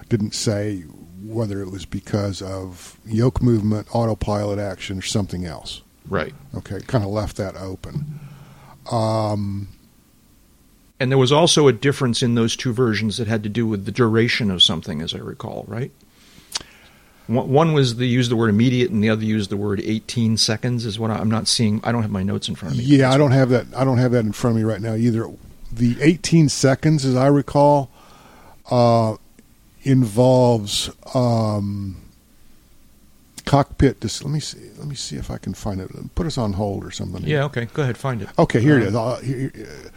Didn't say whether it was because of yoke movement, autopilot action, or something else. Right. Okay, kind of left that open. Um, And there was also a difference in those two versions that had to do with the duration of something, as I recall, right? One was they used the word immediate, and the other used the word 18 seconds. Is what I'm not seeing. I don't have my notes in front of me. Yeah, I don't have that. I don't have that in front of me right now either. The 18 seconds, as I recall, uh, involves um, cockpit. Dis- let me see. Let me see if I can find it. Put us on hold or something. Yeah. Okay. Go ahead. Find it. Okay, here it is. Uh, here- uh,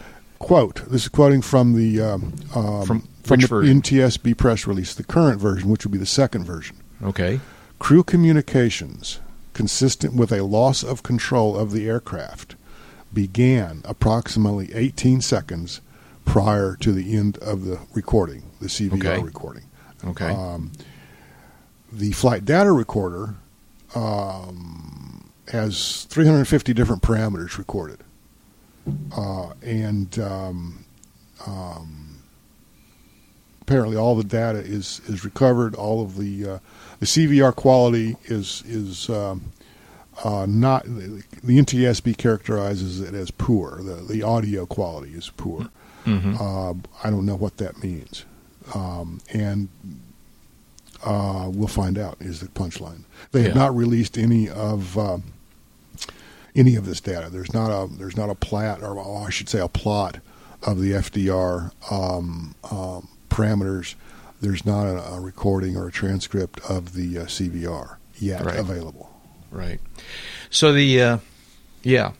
quote. This is quoting from the um, um, From from the version? NTSB press release, the current version, which would be the second version. Okay. Crew communications, consistent with a loss of control of the aircraft, began approximately 18 seconds prior to the end of the recording, the CVR Okay. recording. Okay. Um, the flight data recorder um, has 350 different parameters recorded, uh, and um, um, apparently all the data is is recovered. All of the uh, the CVR quality is is um, uh, not the NTSB characterizes it as poor. The the audio quality is poor. Mhm. Uh, I don't know what that means, um, and uh, we'll find out. Is the punchline? They have not released any of uh, any of this data. There's not a there's not a plat or I should say a plot of the FDR um, um, parameters. There's not a, a recording or a transcript of the uh, CVR yet Right. available. Right. So the uh, yeah.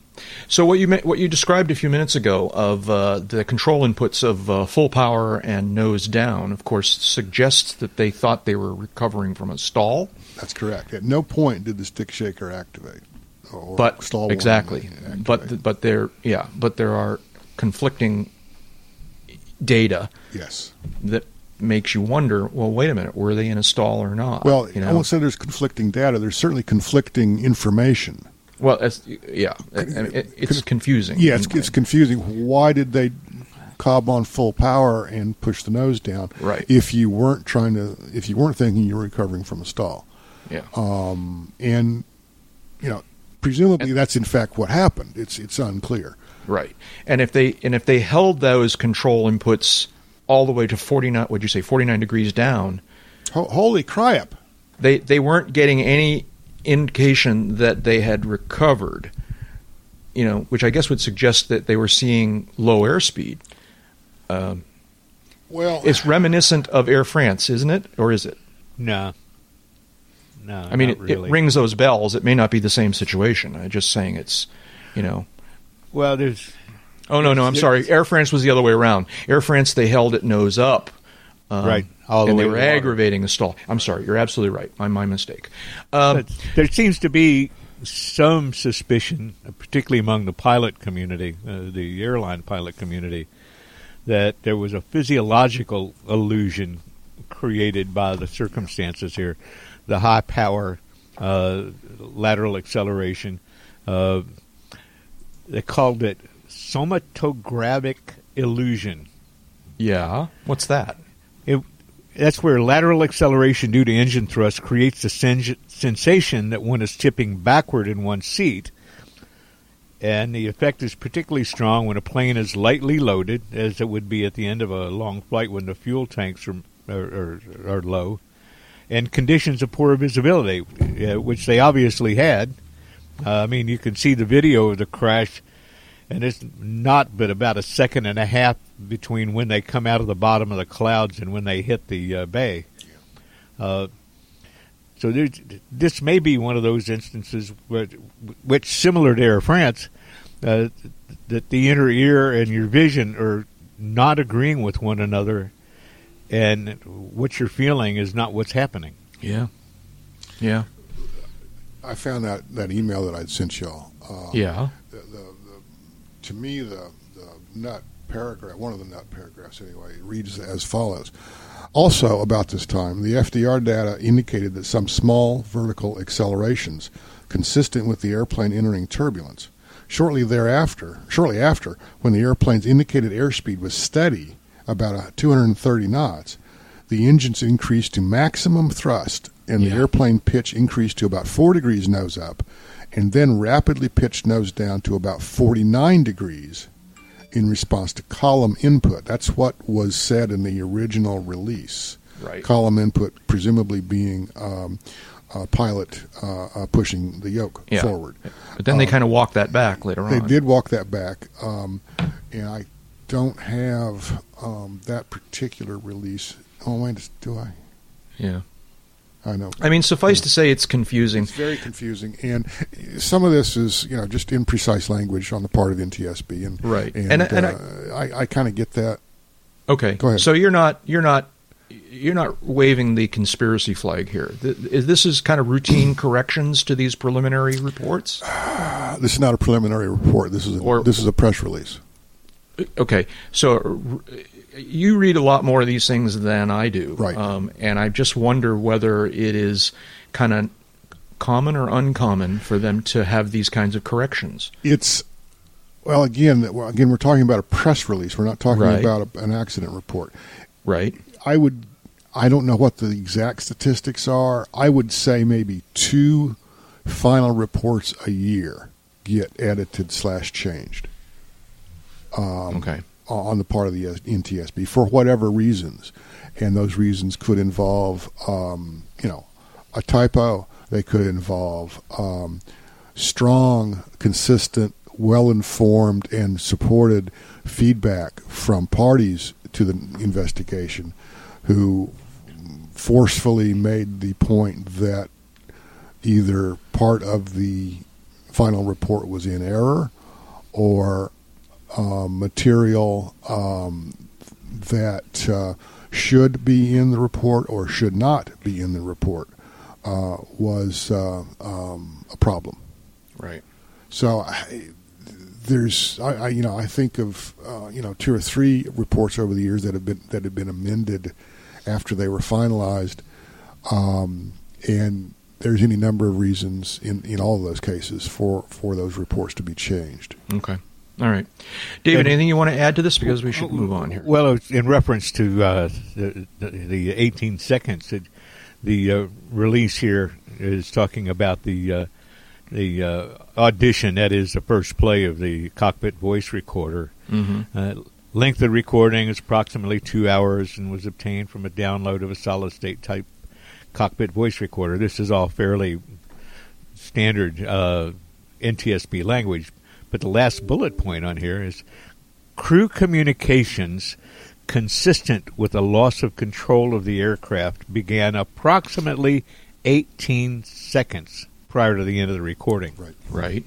So what you what you described a few minutes ago of uh, the control inputs of uh, full power and nose down, of course, suggests that they thought they were recovering from a stall. That's correct. At no point did the stick shaker activate. Or But stall warning exactly. But but there yeah. But there are conflicting data yes, that makes you wonder. Well, wait a minute, were they in a stall or not? Well, you I know. won't say there's conflicting data. There's certainly conflicting information. well, it's, yeah, I it, it's confusing. Yeah, it's, it's confusing. Why did they cob on full power and push the nose down? Right. If you weren't trying to, if you weren't thinking you were recovering from a stall, yeah. um, and you know, presumably that's in fact what happened. It's it's unclear. Right. And if they and if they held those control inputs all the way to 49 would you say 49 degrees down, Ho- holy crap! they they weren't getting any indication that they had recovered. You know, which I guess would suggest that they were seeing low airspeed. Um, Well, it's reminiscent of Air France, isn't it? Or is it? No. No. I mean, not it, really. it rings those bells. It may not be the same situation. I'm just saying it's, you know. Well, there's. Oh no, no, I'm sorry. Air France was the other way around. Air France they held it nose up, um, Right, all the and way they to were the aggravating the stall. I'm sorry, you're absolutely right. My my mistake. Um, there seems to be some suspicion, uh, particularly among the pilot community, uh, the airline pilot community, that there was a physiological illusion created by the circumstances here, the high power uh, lateral acceleration. Uh, they called it somatogravic illusion. yeah, what's that? It, that's where lateral acceleration due to engine thrust creates the sen- sensation that one is tipping backward in one's seat. And the effect is particularly strong when a plane is lightly loaded, as it would be at the end of a long flight when the fuel tanks are, are, are, are low, and conditions of poor visibility, uh, which they obviously had. Uh, I mean, you can see the video of the crash, and it's not but about a second and a half between when they come out of the bottom of the clouds and when they hit the uh, bay. Uh, so this may be one of those instances where, which, similar to Air France, uh, that the inner ear and your vision are not agreeing with one another, and what you're feeling is not what's happening. Yeah, yeah, I found that that email that I'd sent y'all. Uh, yeah. the, the, the, to me, the, the nut paragraph, one of the nut paragraphs anyway, reads as follows. Also, about this time, the FDR data indicated that some small vertical accelerations, consistent with the airplane entering turbulence. Shortly thereafter, shortly after, when the airplane's indicated airspeed was steady, about uh, 230 knots, the engines increased to maximum thrust, and the airplane pitch increased to about four degrees nose up, and then rapidly pitched nose down to about 49 degrees in response to column input. That's what was said in the original release. Right. Column input, presumably being um, a pilot uh, uh, pushing the yoke Yeah. forward. But then they Um, kind of walked that back later They on. They did walk that back, um, and I don't have um, that particular release. Oh wait, do I? Yeah. I know. I mean, suffice to say, it's confusing. It's very confusing, and some of this is you know just imprecise language on the part of NTSB, and Right. and, And- and uh, I, I kind of get that. Okay. Go ahead. So you're not you're not you're not waving the conspiracy flag here. This is kind of routine (clears throat) corrections to these preliminary reports. Uh, (sighs) This is not a preliminary report. This is a, Or- this is a press release. Okay, so you read a lot more of these things than I do, Right. Um, and I just wonder whether it is kind of common or uncommon for them to have these kinds of corrections. It's well again again we're talking about a press release. We're not talking Right. about a, an accident report. Right. I would I don't know what the exact statistics are. I would say maybe two final reports a year get edited slash changed. Um, Okay. on the part of the NTSB for whatever reasons, and those reasons could involve, um, you know, a typo. They could involve um, strong, consistent, well-informed, and supported feedback from parties to the investigation, who forcefully made the point that either part of the final report was in error or um, material um, that uh, should be in the report or should not be in the report uh, was uh, um, a problem. Right. So I, there's, I, I, you know, I think of uh, you know two or three reports over the years that have been that have been amended after they were finalized, um, and there's any number of reasons in, in all of those cases for, for those reports to be changed. Okay. All right. David, And- anything you want to add to this? Because we should move on here. Well, in reference to uh, the, the, the 18 seconds, it, the uh, release here is talking about the uh, the uh, audition. That is the first play of the cockpit voice recorder. hmm Uh, length of recording is approximately two hours and was obtained from a download of a solid state type cockpit voice recorder. This is all fairly standard uh, NTSB language. But the last bullet point on here is crew communications consistent with a loss of control of the aircraft began approximately 18 seconds prior to the end of the recording. Right. Right.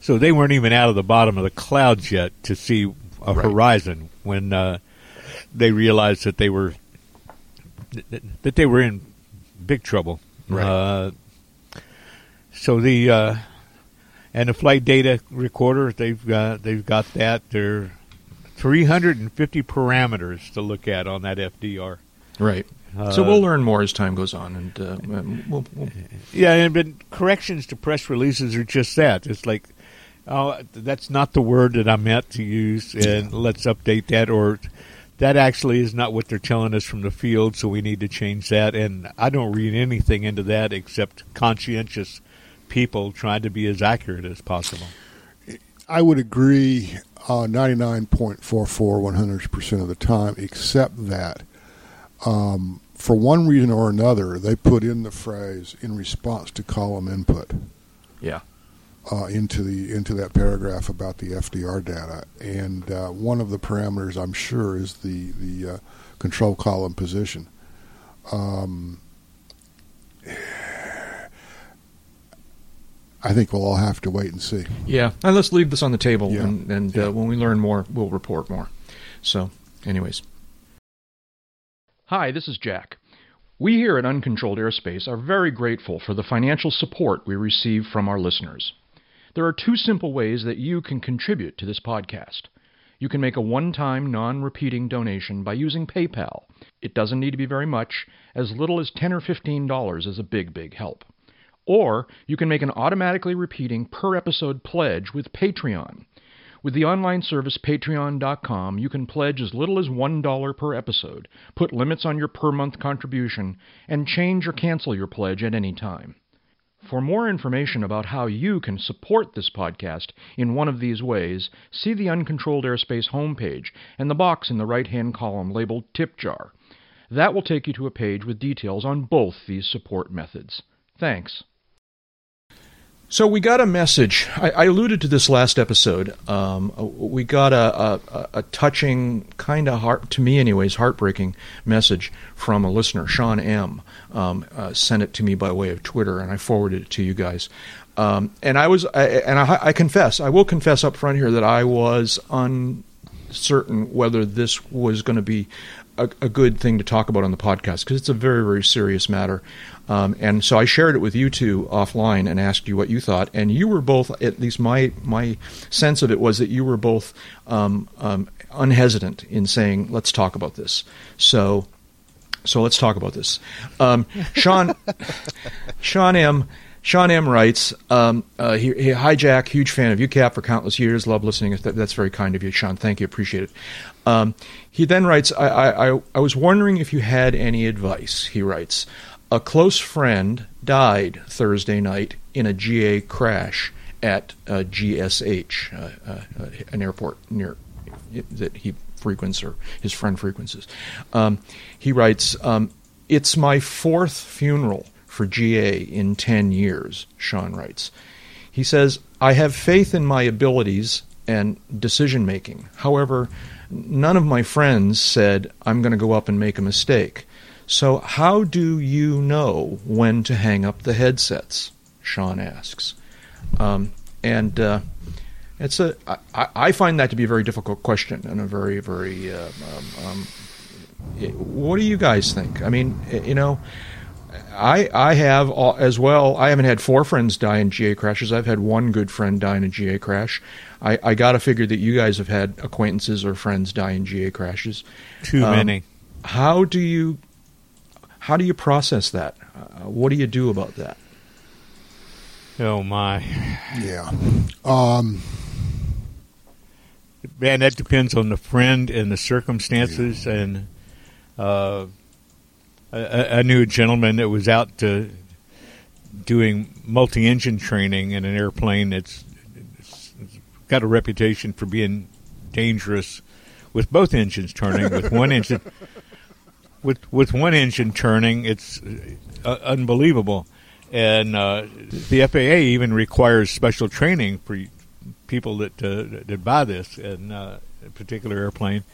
So they weren't even out of the bottom of the clouds yet to see a Right. horizon when uh, they realized that they were that- that they were in big trouble. Right. Uh, so the uh, and the flight data recorder they've got they've got that. They're 350 parameters to look at on that FDR. Right. Uh, so we'll learn more as time goes on, and uh, we'll, we'll, Yeah, and but corrections to press releases are just that. It's like, oh, that's not the word that I meant to use, and let's update that. Or that actually is not what they're telling us from the field, so we need to change that. And I don't read anything into that except conscientious people trying to be as accurate as possible. I would agree uh, 99.44, 100% of the time, except that um, for one reason or another, they put in the phrase in response to column input yeah. uh, into the into that paragraph about the FDR data, and uh, one of the parameters I'm sure is the the uh, control column position. Um, I think we'll all have to wait and see. Yeah, and let's leave this on the table, Yeah. and, and Yeah. uh, when we learn more, we'll report more. So, anyways. Hi, this is Jack. We here at Uncontrolled Airspace are very grateful for the financial support we receive from our listeners. There are two simple ways that you can contribute to this podcast. You can make a one time, non repeating donation by using PayPal. It doesn't need to be very much, as little as 10 or $15 is a big, big help. Or you can make an automatically repeating per episode pledge with Patreon. With the online service patreon.com, you can pledge as little as $1 per episode, put limits on your per month contribution, and change or cancel your pledge at any time. For more information about how you can support this podcast in one of these ways, see the Uncontrolled Airspace homepage and the box in the right hand column labeled Tip Jar. That will take you to a page with details on both these support methods. Thanks. So we got a message. I, I alluded to this last episode. Um, we got a, a, a touching, kind of heart to me, anyways, heartbreaking message from a listener, Sean M. Um, uh, sent it to me by way of Twitter, and I forwarded it to you guys. Um, and I was, I, and I, I confess, I will confess up front here that I was uncertain whether this was going to be a, a good thing to talk about on the podcast because it's a very, very serious matter. Um, and so I shared it with you two offline and asked you what you thought. And you were both, at least my my sense of it was that you were both um, um, unhesitant in saying, "Let's talk about this." So, so let's talk about this. Um, Sean, (laughs) Sean M. Sean M. writes, um, uh, he, he, Hi, Jack. Huge fan of UCAP for countless years. Love listening. That's very kind of you, Sean. Thank you. Appreciate it. Um, he then writes, I, I, I, I was wondering if you had any advice. He writes, A close friend died Thursday night in a GA crash at GSH, uh, uh, uh, an airport near that he frequents or his friend frequents. Um, he writes, um, It's my fourth funeral for GA in 10 years, Sean writes. He says, I have faith in my abilities and decision making. However, none of my friends said, I'm going to go up and make a mistake. So, how do you know when to hang up the headsets? Sean asks. Um, and uh, it's a, I, I find that to be a very difficult question and a very, very, uh, um, um, what do you guys think? I mean, you know, I I have all, as well. I haven't had four friends die in GA crashes. I've had one good friend die in a GA crash. I, I got to figure that you guys have had acquaintances or friends die in GA crashes. Too Um, many. how do you how do you process that? Uh, what do you do about that? Oh my, Yeah. Um, man, that depends on the friend and the circumstances. And uh, I, I knew a gentleman that was out to doing multi-engine training in an airplane that's it's got a reputation for being dangerous with both engines turning. with one (laughs) engine, with with one engine turning, it's uh, unbelievable. And uh, the FAA even requires special training for people that uh, that buy this in uh, a particular airplane.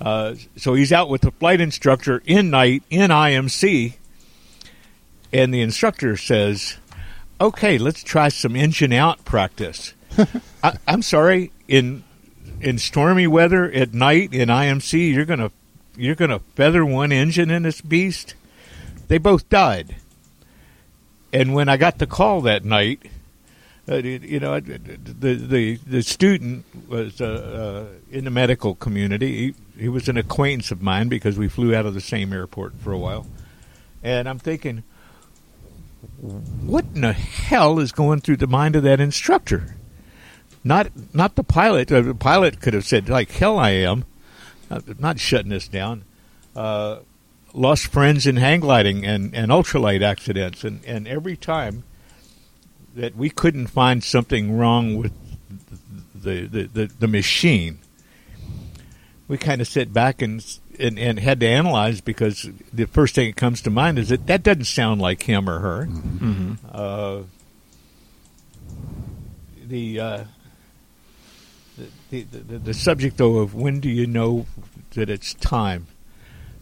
Uh, so he's out with the flight instructor in night in IMC, and the instructor says, "Okay, let's try some engine out practice." (laughs) I, I'm sorry, in in stormy weather at night in IMC, you're gonna you're gonna feather one engine in this beast. They both died. And when I got the call that night, uh, you know, the the the student was uh, uh, in the medical community. He, he was an acquaintance of mine because we flew out of the same airport for a while, and I'm thinking, what in the hell is going through the mind of that instructor? Not not the pilot. Uh, the pilot could have said, like hell, I am. Uh, not shutting this down. Uh, lost friends in hang gliding and, and ultralight accidents, and, and every time that we couldn't find something wrong with the the, the, the machine, we kind of sit back and, and and had to analyze because the first thing that comes to mind is that that doesn't sound like him or her. Mm-hmm. Uh, the, uh, the, the, the the subject though of when do you know that it's time?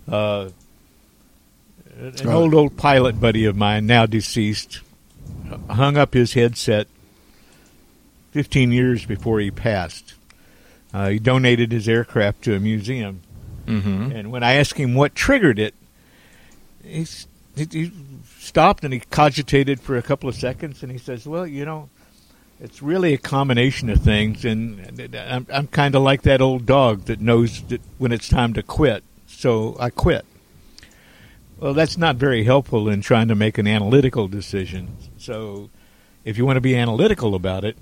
Uh, an old old pilot buddy of mine, now deceased, hung up his headset 15 years before he passed. Uh, he donated his aircraft to a museum, Mm-hmm. and when I asked him what triggered it, he, he stopped and he cogitated for a couple of seconds, and he says, "Well, you know, it's really a combination of things, and I'm, I'm kind of like that old dog that knows that when it's time to quit, so I quit." Well, that's not very helpful in trying to make an analytical decision. So, if you want to be analytical about it,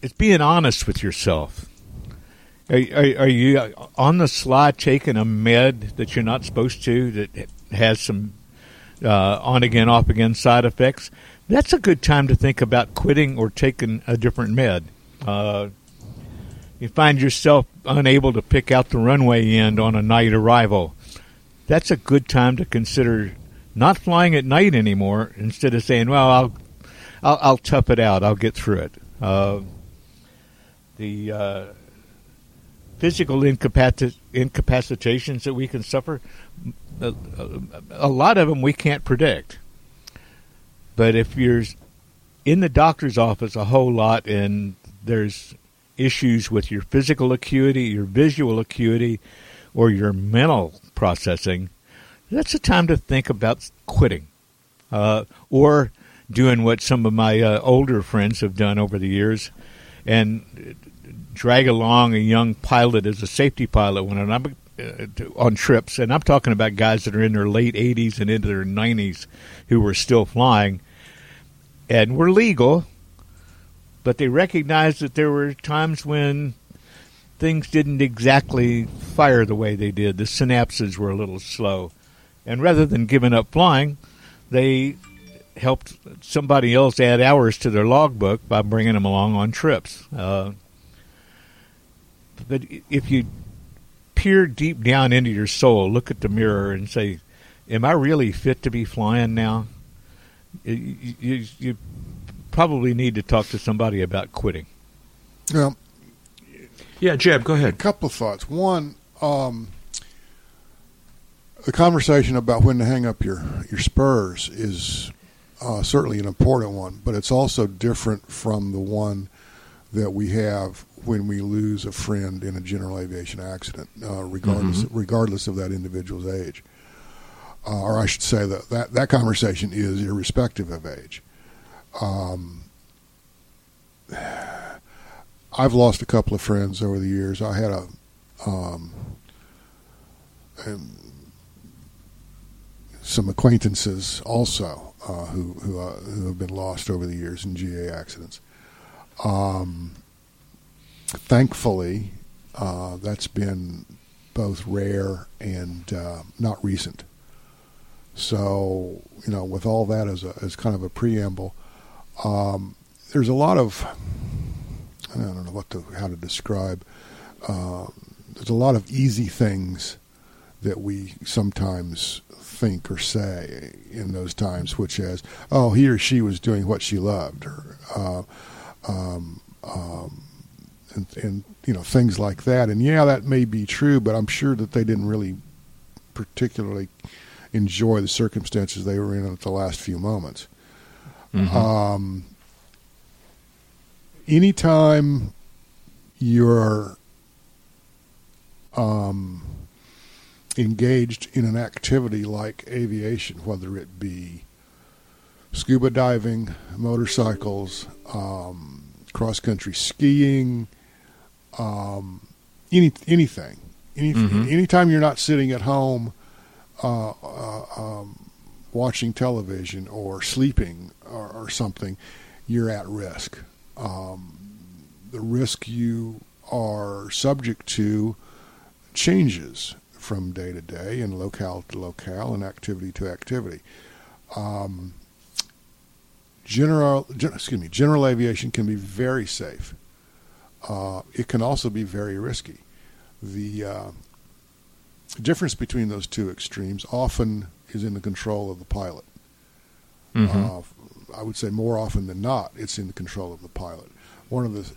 it's being honest with yourself. Are, are, are you on the sly taking a med that you're not supposed to that has some uh, on again, off again side effects? That's a good time to think about quitting or taking a different med. Uh, you find yourself unable to pick out the runway end on a night arrival. That's a good time to consider not flying at night anymore instead of saying, "Well, I'll I'll, I'll tough it out. I'll get through it." Uh, the uh, physical incapaci- incapacitations that we can suffer, a, a, a lot of them we can't predict. But if you're in the doctor's office a whole lot and there's issues with your physical acuity, your visual acuity, or your mental processing, that's a time to think about quitting uh, or doing what some of my uh, older friends have done over the years and drag along a young pilot as a safety pilot when I'm uh, on trips. And I'm talking about guys that are in their late 80s and into their 90s who were still flying and were legal, but they recognized that there were times when things didn't exactly fire the way they did. The synapses were a little slow. And rather than giving up flying, they helped somebody else add hours to their logbook by bringing them along on trips. Uh, but if you peer deep down into your soul, look at the mirror, and say, "Am I really fit to be flying now?" You, you, you probably need to talk to somebody about quitting. Well, Yeah, Jeb, go ahead. a ahead. couple of thoughts. One, um, the conversation about when to hang up your your spurs is uh, certainly an important one, but it's also different from the one that we have when we lose a friend in a general aviation accident, uh, regardless regardless of that individual's age. Uh, or I should say that, that that conversation is irrespective of age. Um, I've lost a couple of friends over the years. I had a um, um, some acquaintances also uh, who who, uh, who have been lost over the years in GA accidents. Um, thankfully, uh, that's been both rare and uh, not recent. So, you know, with all that as a as kind of a preamble, um, there's a lot of I don't know what to how to describe. Uh, there's a lot of easy things that we sometimes think or say in those times, which is, oh, he or she was doing what she loved, or uh, um, um, and, and you know things like that. And yeah, that may be true, but I'm sure that they didn't really particularly enjoy the circumstances they were in at the last few moments. Mhm. Um, anytime you're um, engaged in an activity like aviation, whether it be scuba diving, motorcycles, um, cross country skiing, um, any anything, any, Mhm. anytime you're not sitting at home uh, uh, um, watching television or sleeping or, or something, you're at risk. Um, the risk you are subject to changes from day to day and locale to locale and activity to activity. Um, general, gen, excuse me, general aviation can be very safe. Uh, it can also be very risky. The uh, difference between those two extremes often is in the control of the pilot. Mhm. Uh, I would say more often than not, it's in the control of the pilot. One of the,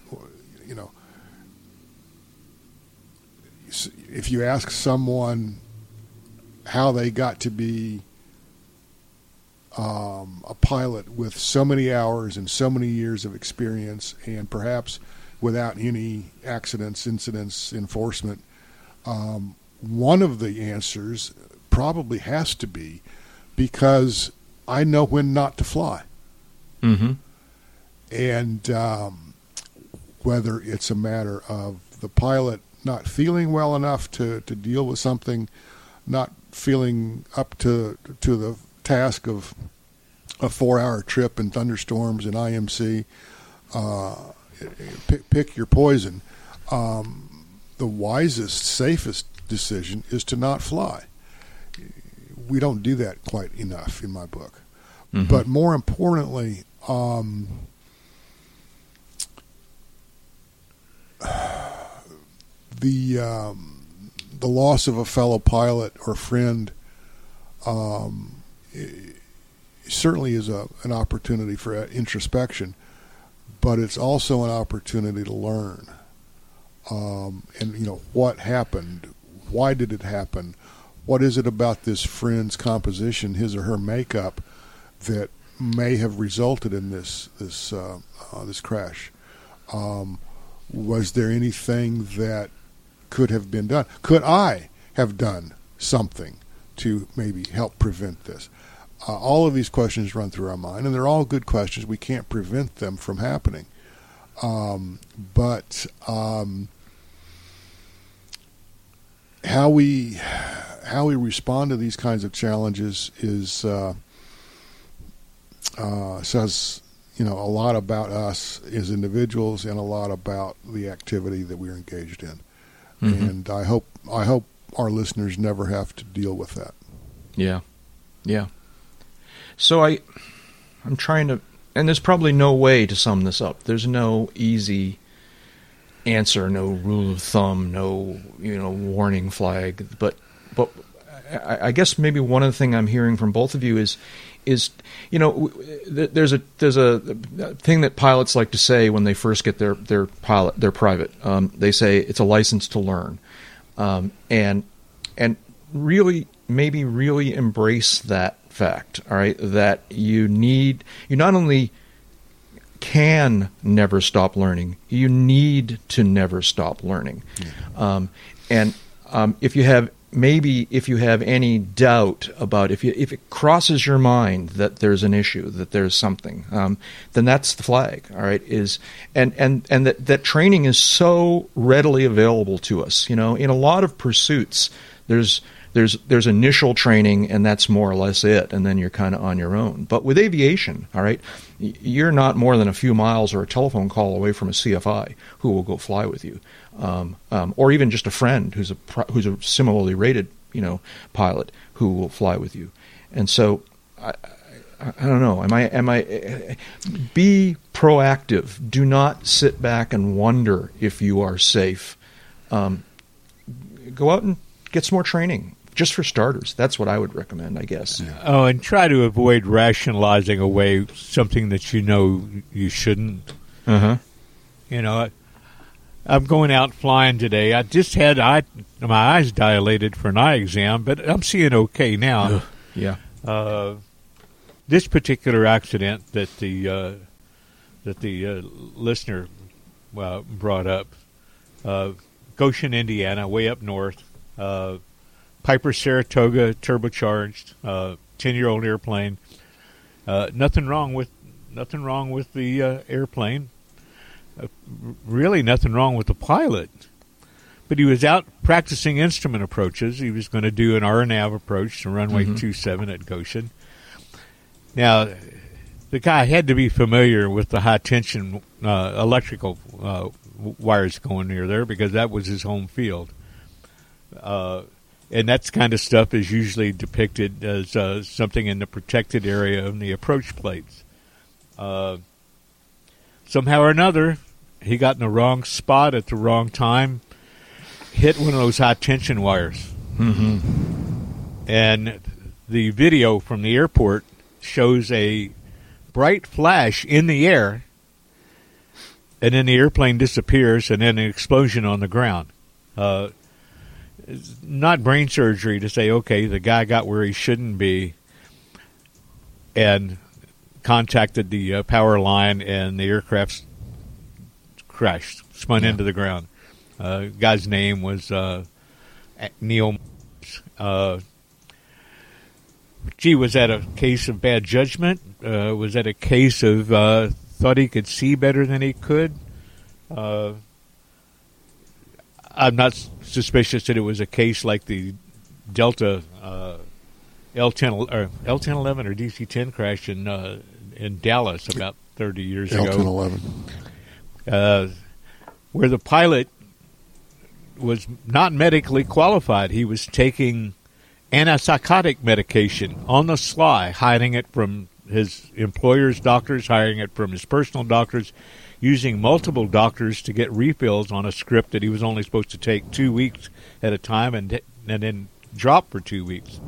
you know, if you ask someone how they got to be um, a pilot with so many hours and so many years of experience, and perhaps without any accidents, incidents, enforcement, um, one of the answers probably has to be because I know when not to fly. Mhm. And um, whether it's a matter of the pilot not feeling well enough to, to deal with something, not feeling up to to the task of a four hour trip in thunderstorms and IMC, uh, pick, pick your poison. Um, the wisest, safest decision is to not fly. We don't do that quite enough in my book. Mhm. But more importantly, um, (sighs) the um, the loss of a fellow pilot or friend um, certainly is a an opportunity for introspection, but it's also an opportunity to learn. Um, and you know what happened, why did it happen, what is it about this friend's composition, his or her makeup, that may have resulted in this this uh, uh, this crash. Um, was there anything that could have been done? Could I have done something to maybe help prevent this? Uh, all of these questions run through our mind, and they're all good questions. We can't prevent them from happening, um, but um, how we how we respond to these kinds of challenges is uh, uh, says you know a lot about us as individuals and a lot about the activity that we're engaged in. Mhm. And I hope I hope our listeners never have to deal with that. Yeah, yeah. So I, I'm trying to, and there's probably no way to sum this up. There's no easy answer, no rule of thumb, no you know warning flag. But but I, I guess maybe one of the thing I'm hearing from both of you is is you know there's a there's a thing that pilots like to say when they first get their their pilot their private. Um, they say it's a license to learn, um, and and really maybe really embrace that fact. All right, that you need you not only can never stop learning, you need to never stop learning. Um, and um, if you have maybe if you have any doubt about if you if it crosses your mind that there's an issue that there's something um, then that's the flag all right is and and and that that training is so readily available to us. You know in a lot of pursuits there's there's there's initial training and that's more or less it and then you're kind of on your own. But with aviation all right you're not more than a few miles or a telephone call away from a cfi who will go fly with you. Um, um, or even just a friend who's a who's a similarly rated you know pilot who will fly with you. And so I, I, don't know. Am i am i be proactive. Do not sit back and wonder if you are safe. Um, go out and get some more training just for starters. That's what I would recommend, I guess. Oh, and try to avoid rationalizing away something that you know you shouldn't. Uh huh. You know, I'm going out flying today. I just had eye, my eyes dilated for an eye exam, but I'm seeing okay now. Yeah. Uh, this particular accident that the uh, that the uh, listener uh, brought up, uh, Goshen, Indiana, way up north. Piper Saratoga turbocharged, uh, ten-year-old airplane. Uh, nothing wrong with nothing wrong with the uh, airplane. Uh, really, nothing wrong with the pilot. But he was out practicing instrument approaches. He was going to do an RNAV approach to runway Mhm. 27 at Goshen. Now, the guy had to be familiar with the high tension uh, electrical uh, wires going near there because that was his home field. And that's kind of stuff is usually depicted as uh, something in the protected area of the approach plates. Uh, somehow or another, he got in the wrong spot at the wrong time, hit one of those high tension wires. Mm-hmm. And the video from the airport shows a bright flash in the air, and then the airplane disappears, and then an explosion on the ground. Uh, not brain surgery to say, okay, the guy got where he shouldn't be, and contacted the uh, power line, and the aircraft crashed, spun Yeah. into the ground. Uh, guy's name was uh, Neil. Uh, gee, was that a case of bad judgment? Uh, was that a case of uh, thought he could see better than he could? Uh, I'm not suspicious that it was a case like the Delta uh, L10 or L1011 or DC10 crash in uh, in Dallas about 30 years ago Elton Eleven. uh, where the pilot was not medically qualified. He was taking antipsychotic medication on the sly, hiding it from his employer's doctors, hiding it from his personal doctors, using multiple doctors to get refills on a script that he was only supposed to take two weeks at a time and, and then drop for two weeks.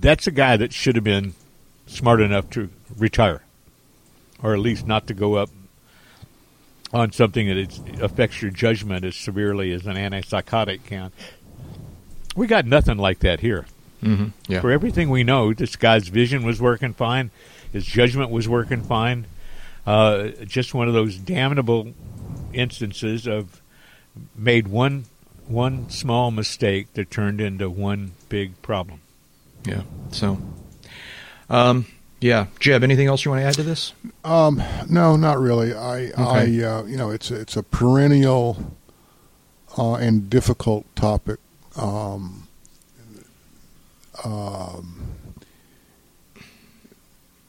That's a guy that should have been smart enough to retire, or at least not to go up on something that affects your judgment as severely as an antipsychotic can. We got nothing like that here. Mm-hmm. Yeah. For everything we know, this guy's vision was working fine, his judgment was working fine. Uh, just one of those damnable instances of made one one small mistake that turned into one big problem. Yeah. So, um, yeah. Jeb, anything else you want to add to this? Um, no, not really. I, I, uh, you know, it's a, it's a perennial uh, and difficult topic. Um, um,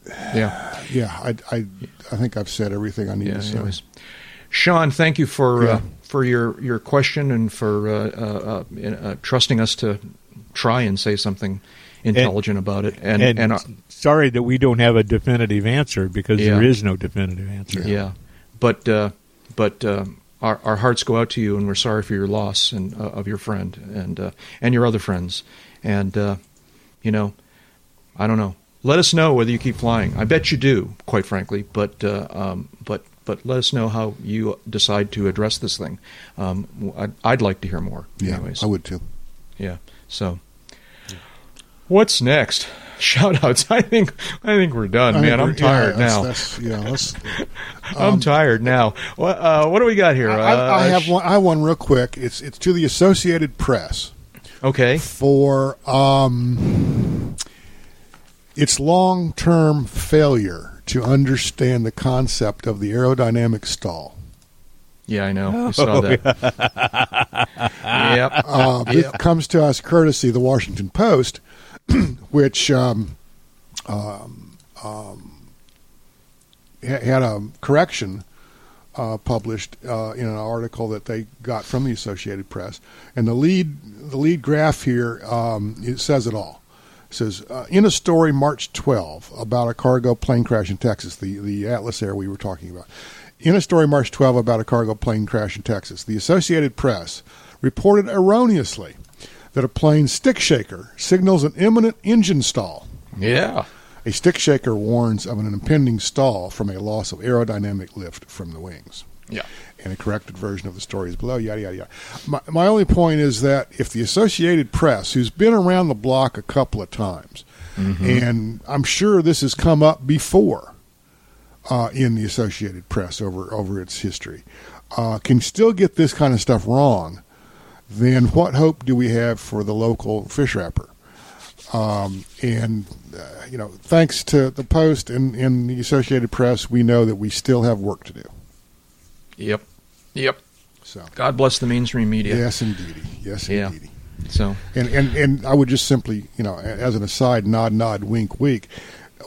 Yeah. yeah, I, I, I think I've said everything I need Yeah. to say. Anyways. Sean, thank you for Yeah. uh, for your, your question and for uh, uh, uh, uh, trusting us to try and say something intelligent about it. And And, and, uh, sorry that we don't have a definitive answer because Yeah. there is no definitive answer. yeah, but uh, but uh, our our hearts go out to you, and we're sorry for your loss and uh, of your friend and uh, and your other friends. And uh, you know, I don't know. Let us know whether you keep flying. I bet you do, quite frankly. But uh, um, but but let us know how you decide to address this thing. Um, I'd, I'd like to hear more. Yeah, anyways. I would too. Yeah. So, what's next? (laughs) Shout outs. I think I think we're done, I man. I'm tired yeah, now. That's, that's, yeah, let's, (laughs) I'm tired now. What uh, what do we got here? I, I- I Uh, have sh- one. I have one real quick. It's it's to the Associated Press Okay. for um, its long-term failure to understand the concept of the aerodynamic stall. Yeah, I know. We saw that. yep. Uh, Yep. comes to us courtesy of the Washington Post, (clears throat) which um, um, um, had a correction uh, published uh, in an article that they got from the Associated Press, and the lead the lead graph here um, it says it all. Says uh, in a story March 12 about a cargo plane crash in Texas, the the Atlas Air we were talking about. In a story March 12 about a cargo plane crash in Texas, the Associated Press reported erroneously that a plane stick shaker signals an imminent engine stall. Yeah. A stick shaker warns of an impending stall from a loss of aerodynamic lift from the wings. Yeah. And a corrected version of the story is below, yada, yada, yada. My, my only point is that if the Associated Press, who's been around the block a couple of times, and I'm sure this has come up before uh, in the Associated Press over, over its history, uh, can still get this kind of stuff wrong, then what hope do we have for the local fish wrapper? Um, and uh, you know, thanks to the Post and, and the Associated Press, we know that we still have work to do. Yep. Yep. So, God bless the mainstream media. yes, indeed. yes, Yeah. indeedy. So And and and I would just simply, you know, as an aside, nod, nod, wink, wink,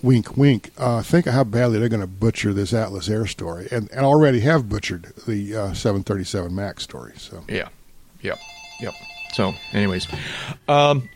wink, wink. Uh, think of how badly they're going to butcher this Atlas Air story, and and already have butchered the uh, 737 Max story. So, Yeah. Yep. Yep. So, anyways, um,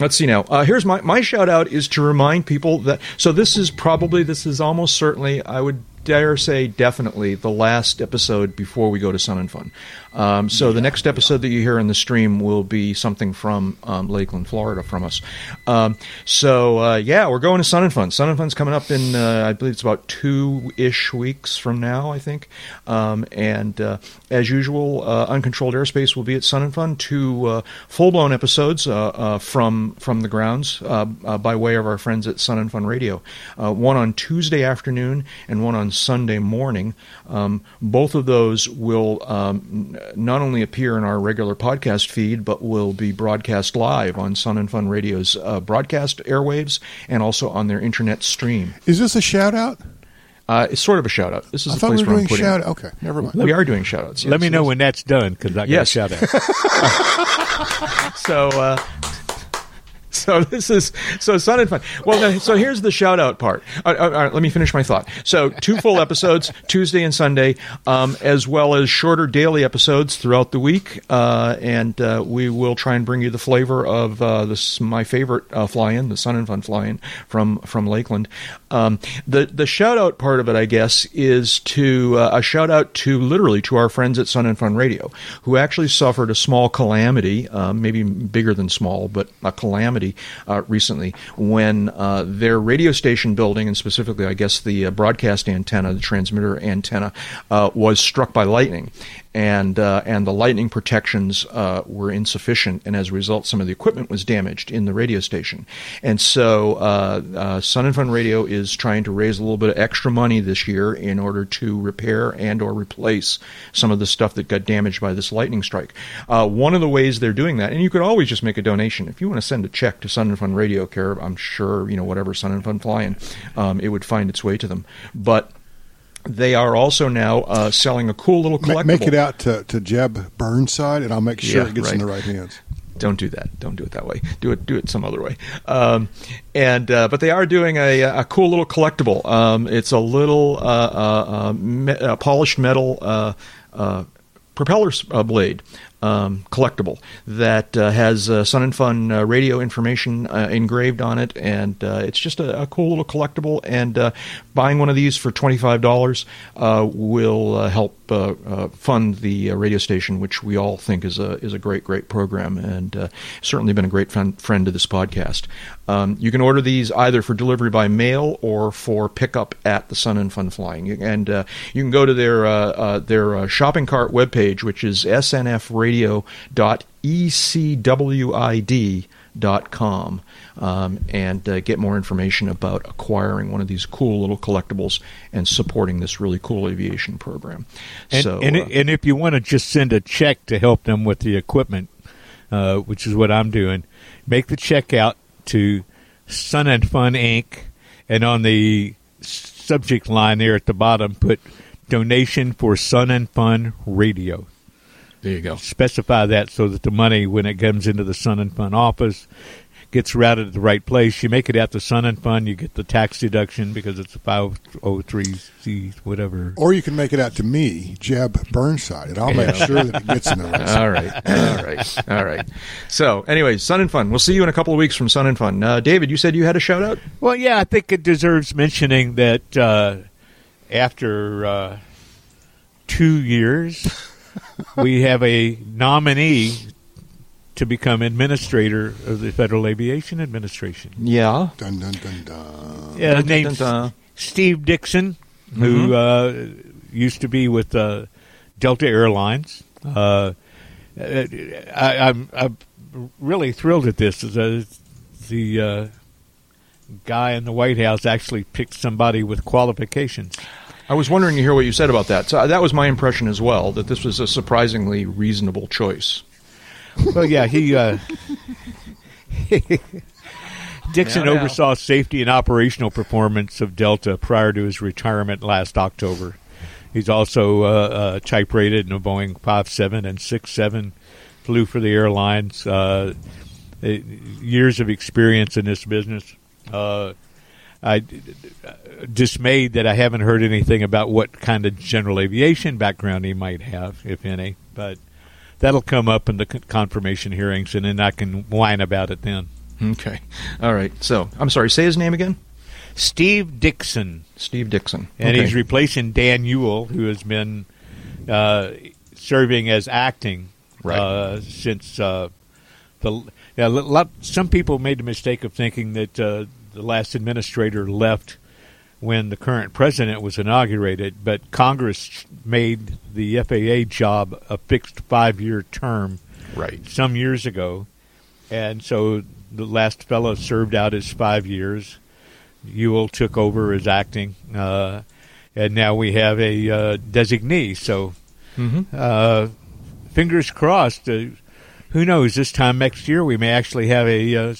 let's see now. Uh, here's my my shout out is to remind people that. So this is probably this is almost certainly I would dare say definitely the last episode before we go to Sun and Fun. Um, so the next episode that you hear in the stream will be something from um, Lakeland, Florida, from us. Um, so uh, yeah, we're going to Sun and Fun. Sun and Fun's coming up in uh, I believe it's about two ish weeks from now, I think. Um, and uh, as usual, uh, Uncontrolled Airspace will be at Sun and Fun. Two uh, full blown episodes uh, uh, from from the grounds uh, uh, by way of our friends at Sun and Fun Radio. Uh, one on Tuesday afternoon and one on Sunday morning. Um, both of those will um, not only appear in our regular podcast feed, but will be broadcast live on Sun and Fun Radio's uh, broadcast airwaves and also on their internet stream. is this a shout out? Uh, it's sort of a shout out. This is I the thought place we were where I'm doing shout out. Okay, never mind. We are doing shout outs. Let me know when that's done because I got Yes. a shout out. (laughs) So, uh, (laughs) so this is so Sun and Fun. Well, now, so here's the shout out part. Uh, uh, all right, let me finish my thought. So, two full episodes, (laughs) Tuesday and Sunday, um, as well as shorter daily episodes throughout the week, uh, and uh, we will try and bring you the flavor of uh, this my favorite uh, fly-in, the Sun and Fun fly-in from from Lakeland. Um, the the shout out part of it, I guess, is to a shout out to literally to our friends at Sun and Fun Radio, who actually suffered a small calamity, maybe bigger than small, but a calamity uh, recently when uh, their radio station building, and specifically, I guess, the uh, broadcast antenna, the transmitter antenna, was struck by lightning. And uh, and the lightning protections uh, were insufficient, and as a result, some of the equipment was damaged in the radio station. And so, uh, uh, Sun and Fun Radio is trying to raise a little bit of extra money this year in order to repair and or replace some of the stuff that got damaged by this lightning strike. Uh, one of the ways they're doing that, and you could always just make a donation if you want to send a check to Sun and Fun Radio care. I'm sure you know whatever Sun and Fun fly-in, um, it would find its way to them, but. They are also now uh, selling a cool little collectible. Make it out to, to Jeb Burnside, and I'll make sure Yeah, it gets in the right hands. don't do that. Don't do it that way. Do it. Do it some other way. Um, and uh, but they are doing a, a cool little collectible. Um, it's a little uh, uh, uh, me- uh, polished metal uh, uh, propeller uh, blade. Um, collectible that uh, has uh, Sun and Fun uh, radio information uh, engraved on it, and uh, it's just a, a cool little collectible. And buying one of these for twenty five dollars will help fund the radio station, which we all think is a is a great great program, and certainly been a great friend friend to this podcast. Um, you can order these either for delivery by mail or for pickup at the Sun and Fun Fly-In, and you can go to their their shopping cart webpage, which is snfradio.ecwid.com, um, and uh, get more information about acquiring one of these cool little collectibles and supporting this really cool aviation program. And, so, and, uh, and if you want to just send a check to help them with the equipment, uh, which is what I'm doing, make the check out to Sun and Fun Inc. and on the subject line there at the bottom, put donation for Sun and Fun Radio. There you go. Specify that so that the money, when it comes into the Sun and Fun office, gets routed to the right place. You make it out to Sun and Fun, you get the tax deduction because it's a 503c whatever. Or you can make it out to me, Jeb Burnside, and I'll make sure that it gets in the right (laughs) spot. All right, all right, all right. So, anyway, Sun and Fun. We'll see you in a couple of weeks from Sun and Fun. Uh, David, you said you had a shout out. Well, yeah, I think it deserves mentioning that uh, after uh, two years, we have a nominee to become administrator of the Federal Aviation Administration. Yeah. Dun, dun, dun, dun. Yeah, Dun, named dun, dun. Steve Dickson, who uh, used to be with uh, Delta Airlines. Uh, I, I'm, I'm really thrilled at this. The, the uh, guy in the White House actually picked somebody with qualifications. I was wondering to hear what you said about that. So uh, that was my impression as well. That this was a surprisingly reasonable choice. Well, yeah, he. Uh, (laughs) Dickson Now, now. oversaw safety and operational performance of Delta prior to his retirement last October. He's also uh, uh, type rated in a Boeing 57 and 67, flew for the airlines, uh, uh, years of experience in this business. I dismayed that I haven't heard anything about what kind of general aviation background he might have, if any. But that'll come up in the confirmation hearings, and then I can whine about it then. Okay. All right. So, I'm sorry. Say his name again. Steve Dickson, Steve Dickson. and he's replacing Dan Elwell, who has been uh, serving as acting Right. uh, since uh, the. Yeah, some people made the mistake of thinking that uh, the last administrator left when the current president was inaugurated, but Congress made the FAA job a fixed five-year term right. some years ago, and so the last fellow served out his five years. Elwell took over as acting, uh, and now we have a uh, designee. So, Mhm. uh, fingers crossed. Uh, who knows? This time next year, we may actually have a uh,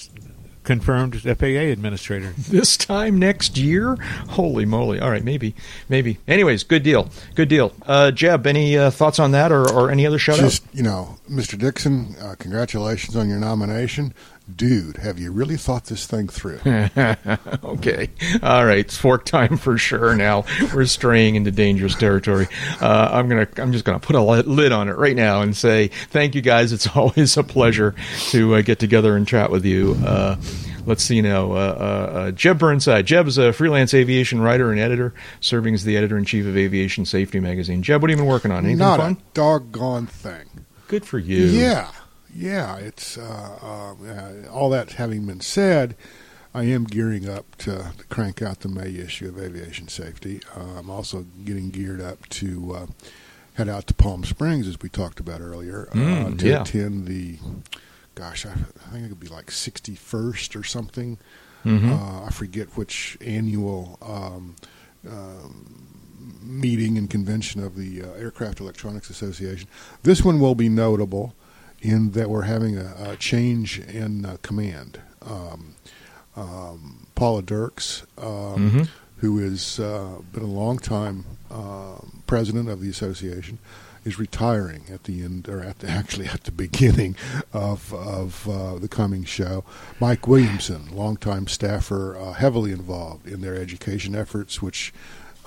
confirmed FAA administrator. (laughs) This time next year? Holy moly! All right, maybe, maybe. Anyways, good deal. Good deal. Uh, Jeb, any uh, thoughts on that, or, or any other shout out? Just, you know, Mr. Dickson, uh, congratulations on your nomination. Dude, have you really thought this thing through? (laughs) Okay. All right. It's fork time for sure. Now we're straying into dangerous territory. Uh, I'm gonna. I'm just gonna put a lid on it right now and say thank you guys. It's (laughs) always a pleasure to uh, get together and chat with you. Uh, let's see now. Uh, uh, uh, Jeb Burnside. Jeb is a freelance aviation writer and editor, serving as the editor in chief of Aviation Safety magazine. Jeb, what have you been working on? Anything Not fun? a doggone thing. Good for you. Yeah, yeah. It's uh, uh, all that having been said. I am gearing up to, to crank out the May issue of Aviation Safety. Uh, I'm also getting geared up to uh, head out to Palm Springs, as we talked about earlier, uh, Mm, to yeah. attend the. Gosh, I, I think it could be like 61st or something. Mhm. Uh, I forget which annual um, um, meeting and convention of the uh, Aircraft Electronics Association. This one will be notable in that we're having a, a change in uh, command. Um, um, Paula Derks, um, Mhm. who has uh, been a long time um president of the association, is retiring at the end, or at the, (laughs) actually at the beginning of of uh, the coming show. Mike Williamson, longtime staffer, uh, heavily involved in their education efforts, which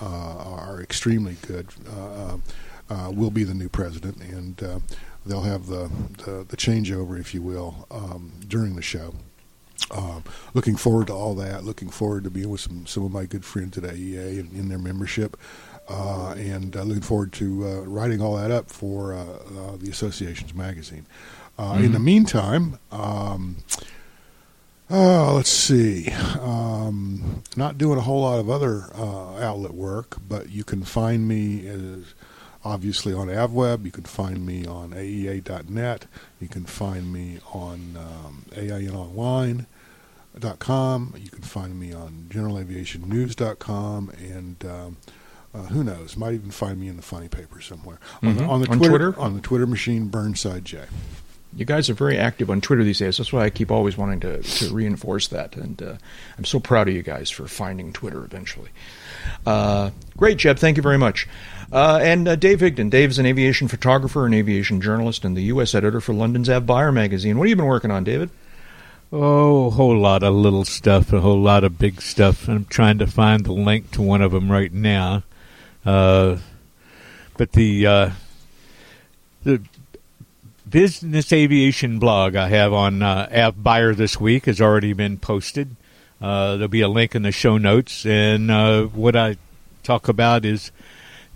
uh, are extremely good. Uh, uh, will be the new president, and uh, they'll have the, the the changeover, if you will, um, during the show. Um, looking forward to all that. Looking forward to being with some, some of my good friends at AEA and in their membership, uh, and uh, looking forward to uh, writing all that up for uh, uh, the association's magazine. Uh, In the meantime, um, oh, let's see. Um, not doing a whole lot of other uh, outlet work, but you can find me as obviously on AvWeb. You can find me on AEA.net. You can find me on um, AINOnline.com. You can find me on GeneralAviationNews.com. And um, uh, who knows? Might even find me in the funny paper somewhere. On, the, on the On Twitter, Twitter? On the Twitter machine, Burnside J. You guys are very active on Twitter these days. That's why I keep always wanting to, to reinforce that. And uh, I'm so proud of you guys for finding Twitter eventually. Uh, great, Jeb. Thank you very much. Uh, and uh, Dave Higdon. Dave's an aviation photographer, an aviation journalist, and the U.S. editor for London's Av Avbuyer magazine. What have you been working on, David? Oh, a whole lot of little stuff, a whole lot of big stuff. I'm trying to find the link to one of them right now. Uh, but the uh, the business aviation blog I have on uh, Avbuyer this week has already been posted. Uh, there'll be a link in the show notes, and uh, what I talk about is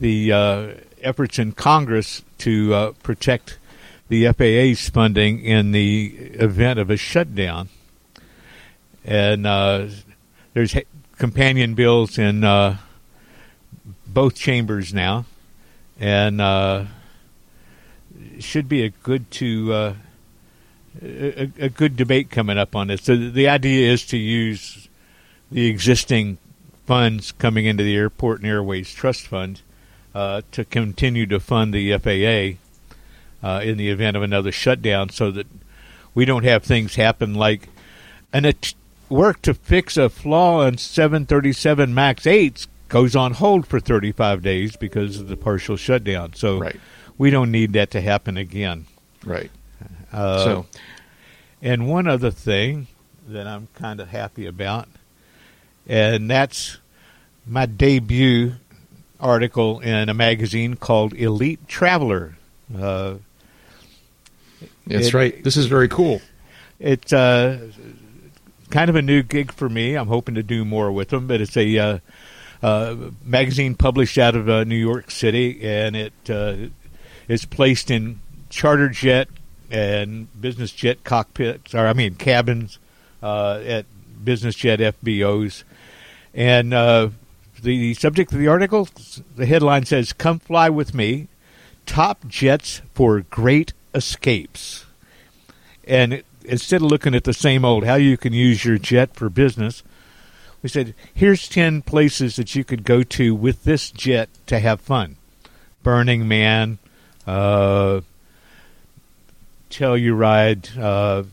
the uh, efforts in Congress to uh, protect the FAA's funding in the event of a shutdown. And uh, there's companion bills in uh, both chambers now, and uh, should be a good to uh, a, a good debate coming up on this. So the idea is to use the existing funds coming into the Airport and Airways Trust Fund uh, to continue to fund the FAA uh, in the event of another shutdown so that we don't have things happen like an at- work to fix a flaw in 737 MAX 8s goes on hold for 35 days because of the partial shutdown. So Right. we don't need that to happen again. Right. Uh, so, and one other thing that I'm kind of happy about, and that's my debut article in a magazine called Elite Traveler. Uh, that's it- right. This is very cool. it's uh, kind of a new gig for me. I'm hoping to do more with them, but it's a uh, uh, magazine published out of uh, New York City, and it uh, is placed in charter jet and business jet cockpits, or I mean cabins uh, at business jet FBOs. And uh, the subject of the article, the headline says, "Come fly with me, top jets for great escapes." and instead of looking at the same old how you can use your jet for business, we said, here's 10 places that you could go to with this jet to have fun. Burning Man, uh, Telluride, uh,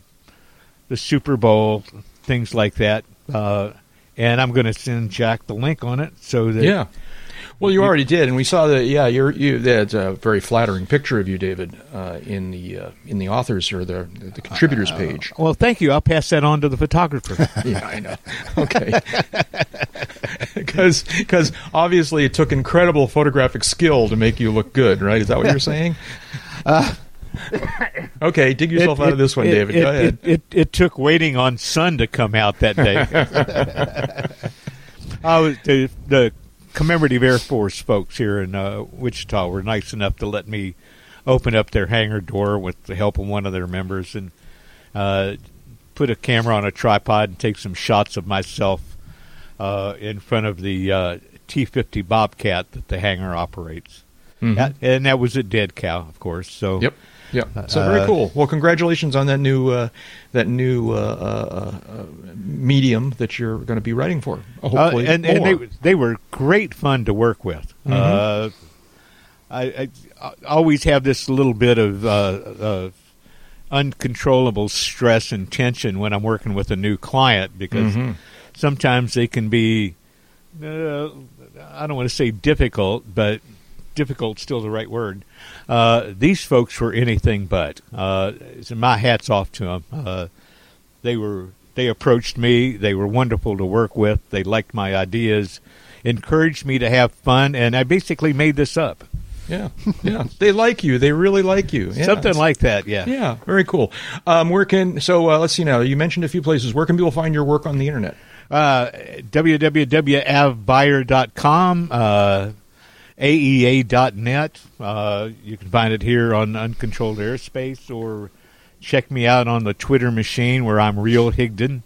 the Super Bowl, things like that. Uh, and I'm going to send Jack the link on it so that Yeah. Well, you already did, and we saw that. Yeah, you're you. That's a very flattering picture of you, David, uh, in the uh, in the authors or the the contributors page. Well, thank you. I'll pass that on to the photographer. (laughs) yeah, I know. Okay. (laughs) Because obviously it took incredible photographic skill to make you look good, right? Is that what you're saying? (laughs) (laughs) okay, dig yourself It- out it- of this one, it- David. It, Go ahead. It, it, it took waiting on sun to come out that day. I was (laughs) (laughs) the, the commemorative Air Force folks here in uh, Wichita were nice enough to let me open up their hangar door with the help of one of their members and uh, put a camera on a tripod and take some shots of myself uh, in front of the uh, T-50 Bobcat that the hangar operates. Mhm. That- and that was a Dead Cow, of course. So Yep. Yeah. So very Uh, cool. Well, congratulations on that new uh, that new uh, uh, uh, medium that you're going to be writing for. Uh, Hopefully, and and they they were great fun to work with. Uh, I, I, always have this little bit of uh, uh, uncontrollable stress and tension when I'm working with a new client because Mhm. sometimes they can be uh, I don't want to say difficult, but difficult still the right word. Uh, these folks were anything but. Uh, so my hats off to them. Uh, they were they approached me. They were wonderful to work with. They liked my ideas, encouraged me to have fun, and I basically made this up. yeah, yeah. (laughs) They like you. They really like you. Yeah, Something like that. Yeah. Yeah, very cool. Um, where can so uh, let's see now? You mentioned a few places. Where can people find your work on the internet? Uh, www.avbuyer.com, uh, aea.net. Uh, you can find it here on Uncontrolled Airspace or check me out on the Twitter machine where I'm Real Higdon.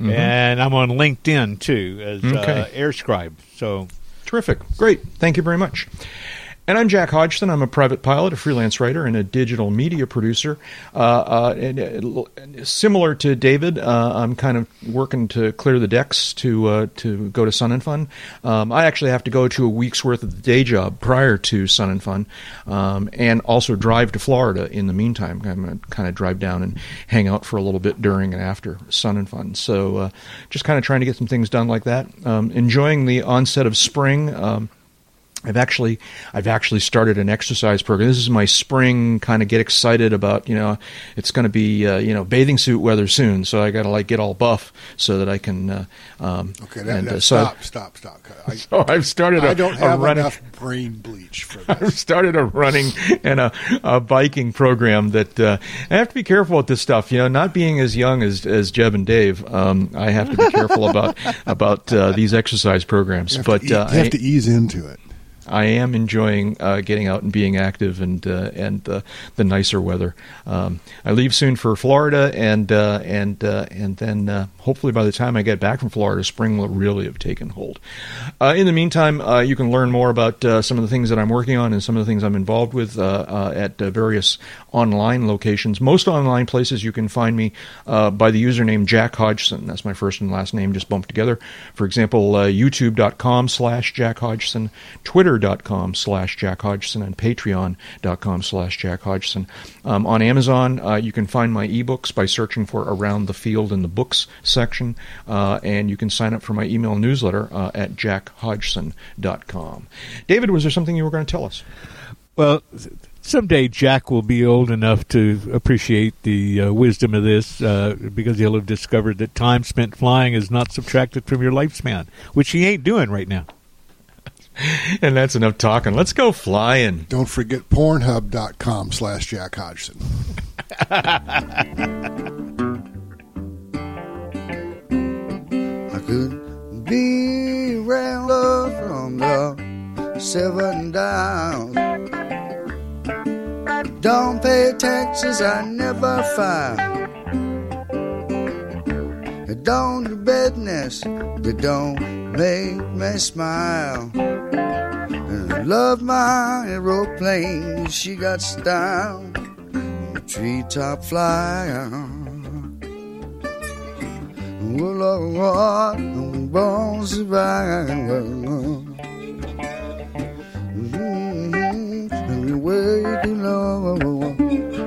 And I'm on LinkedIn too as Okay. uh, Airscribe. So Terrific. Great. Thank you very much. And I'm Jack Hodgson. I'm a private pilot, a freelance writer, and a digital media producer. Uh, uh, and, uh, similar to David, uh, I'm kind of working to clear the decks to uh, to go to Sun and Fun. Um, I actually have to go to a week's worth of the day job prior to Sun and Fun, um, and also drive to Florida in the meantime. I'm going to kind of drive down and hang out for a little bit during and after Sun and Fun. So uh, just kind of trying to get some things done like that. Um, enjoying the onset of spring. I've actually I've actually started an exercise program. This is my spring kind of get excited about. You know, it's going to be uh, you know bathing suit weather soon, so I got to like get all buff so that I can. Uh, um, Okay, that, and, that- uh, so stop, stop, stop. I, (laughs) So I've started. A, I don't a have running, enough brain bleach for (laughs) this. I've started a running and a, a biking program that uh, I have to be careful with this stuff. You know, not being as young as as Jeb and Dave, um, I have to be careful about (laughs) about uh, these exercise programs. You have, but to, uh, you have I- to ease into it. I am enjoying uh, getting out and being active and uh, and uh, the nicer weather. Um, I leave soon for Florida, and uh, and uh, and then hopefully by the time I get back from Florida, spring will really have taken hold. In the meantime, you can learn more about some of the things that I'm working on and some of the things I'm involved with at various online locations. Most online places you can find me by the username Jack Hodgson. That's my first and last name just bumped together. For example, uh, YouTube.com slash Jack Hodgson, Twitter.com slash Jack Hodgson, and Patreon.com slash Jack Hodgson. Um, on Amazon, uh, you can find my ebooks by searching for Around the Field in the Books section, uh, and you can sign up for my email newsletter uh, at jackhodgson.com. David, was there something you were going to tell us? Well, someday Jack will be old enough to appreciate the uh, wisdom of this uh, because he'll have discovered that time spent flying is not subtracted from your lifespan, which he ain't doing right now. (laughs) And that's enough talking. Let's go flying. Don't forget pornhub.com slash Jack Hodgson. (laughs) I could be Randall from the seven downs. Don't pay taxes, I never file. Don't do business that don't make me smile. Love my aeroplane, she got style. Treetop flyer. Well, Lord, I'm born survivor. Mm-hmm. You wake alone.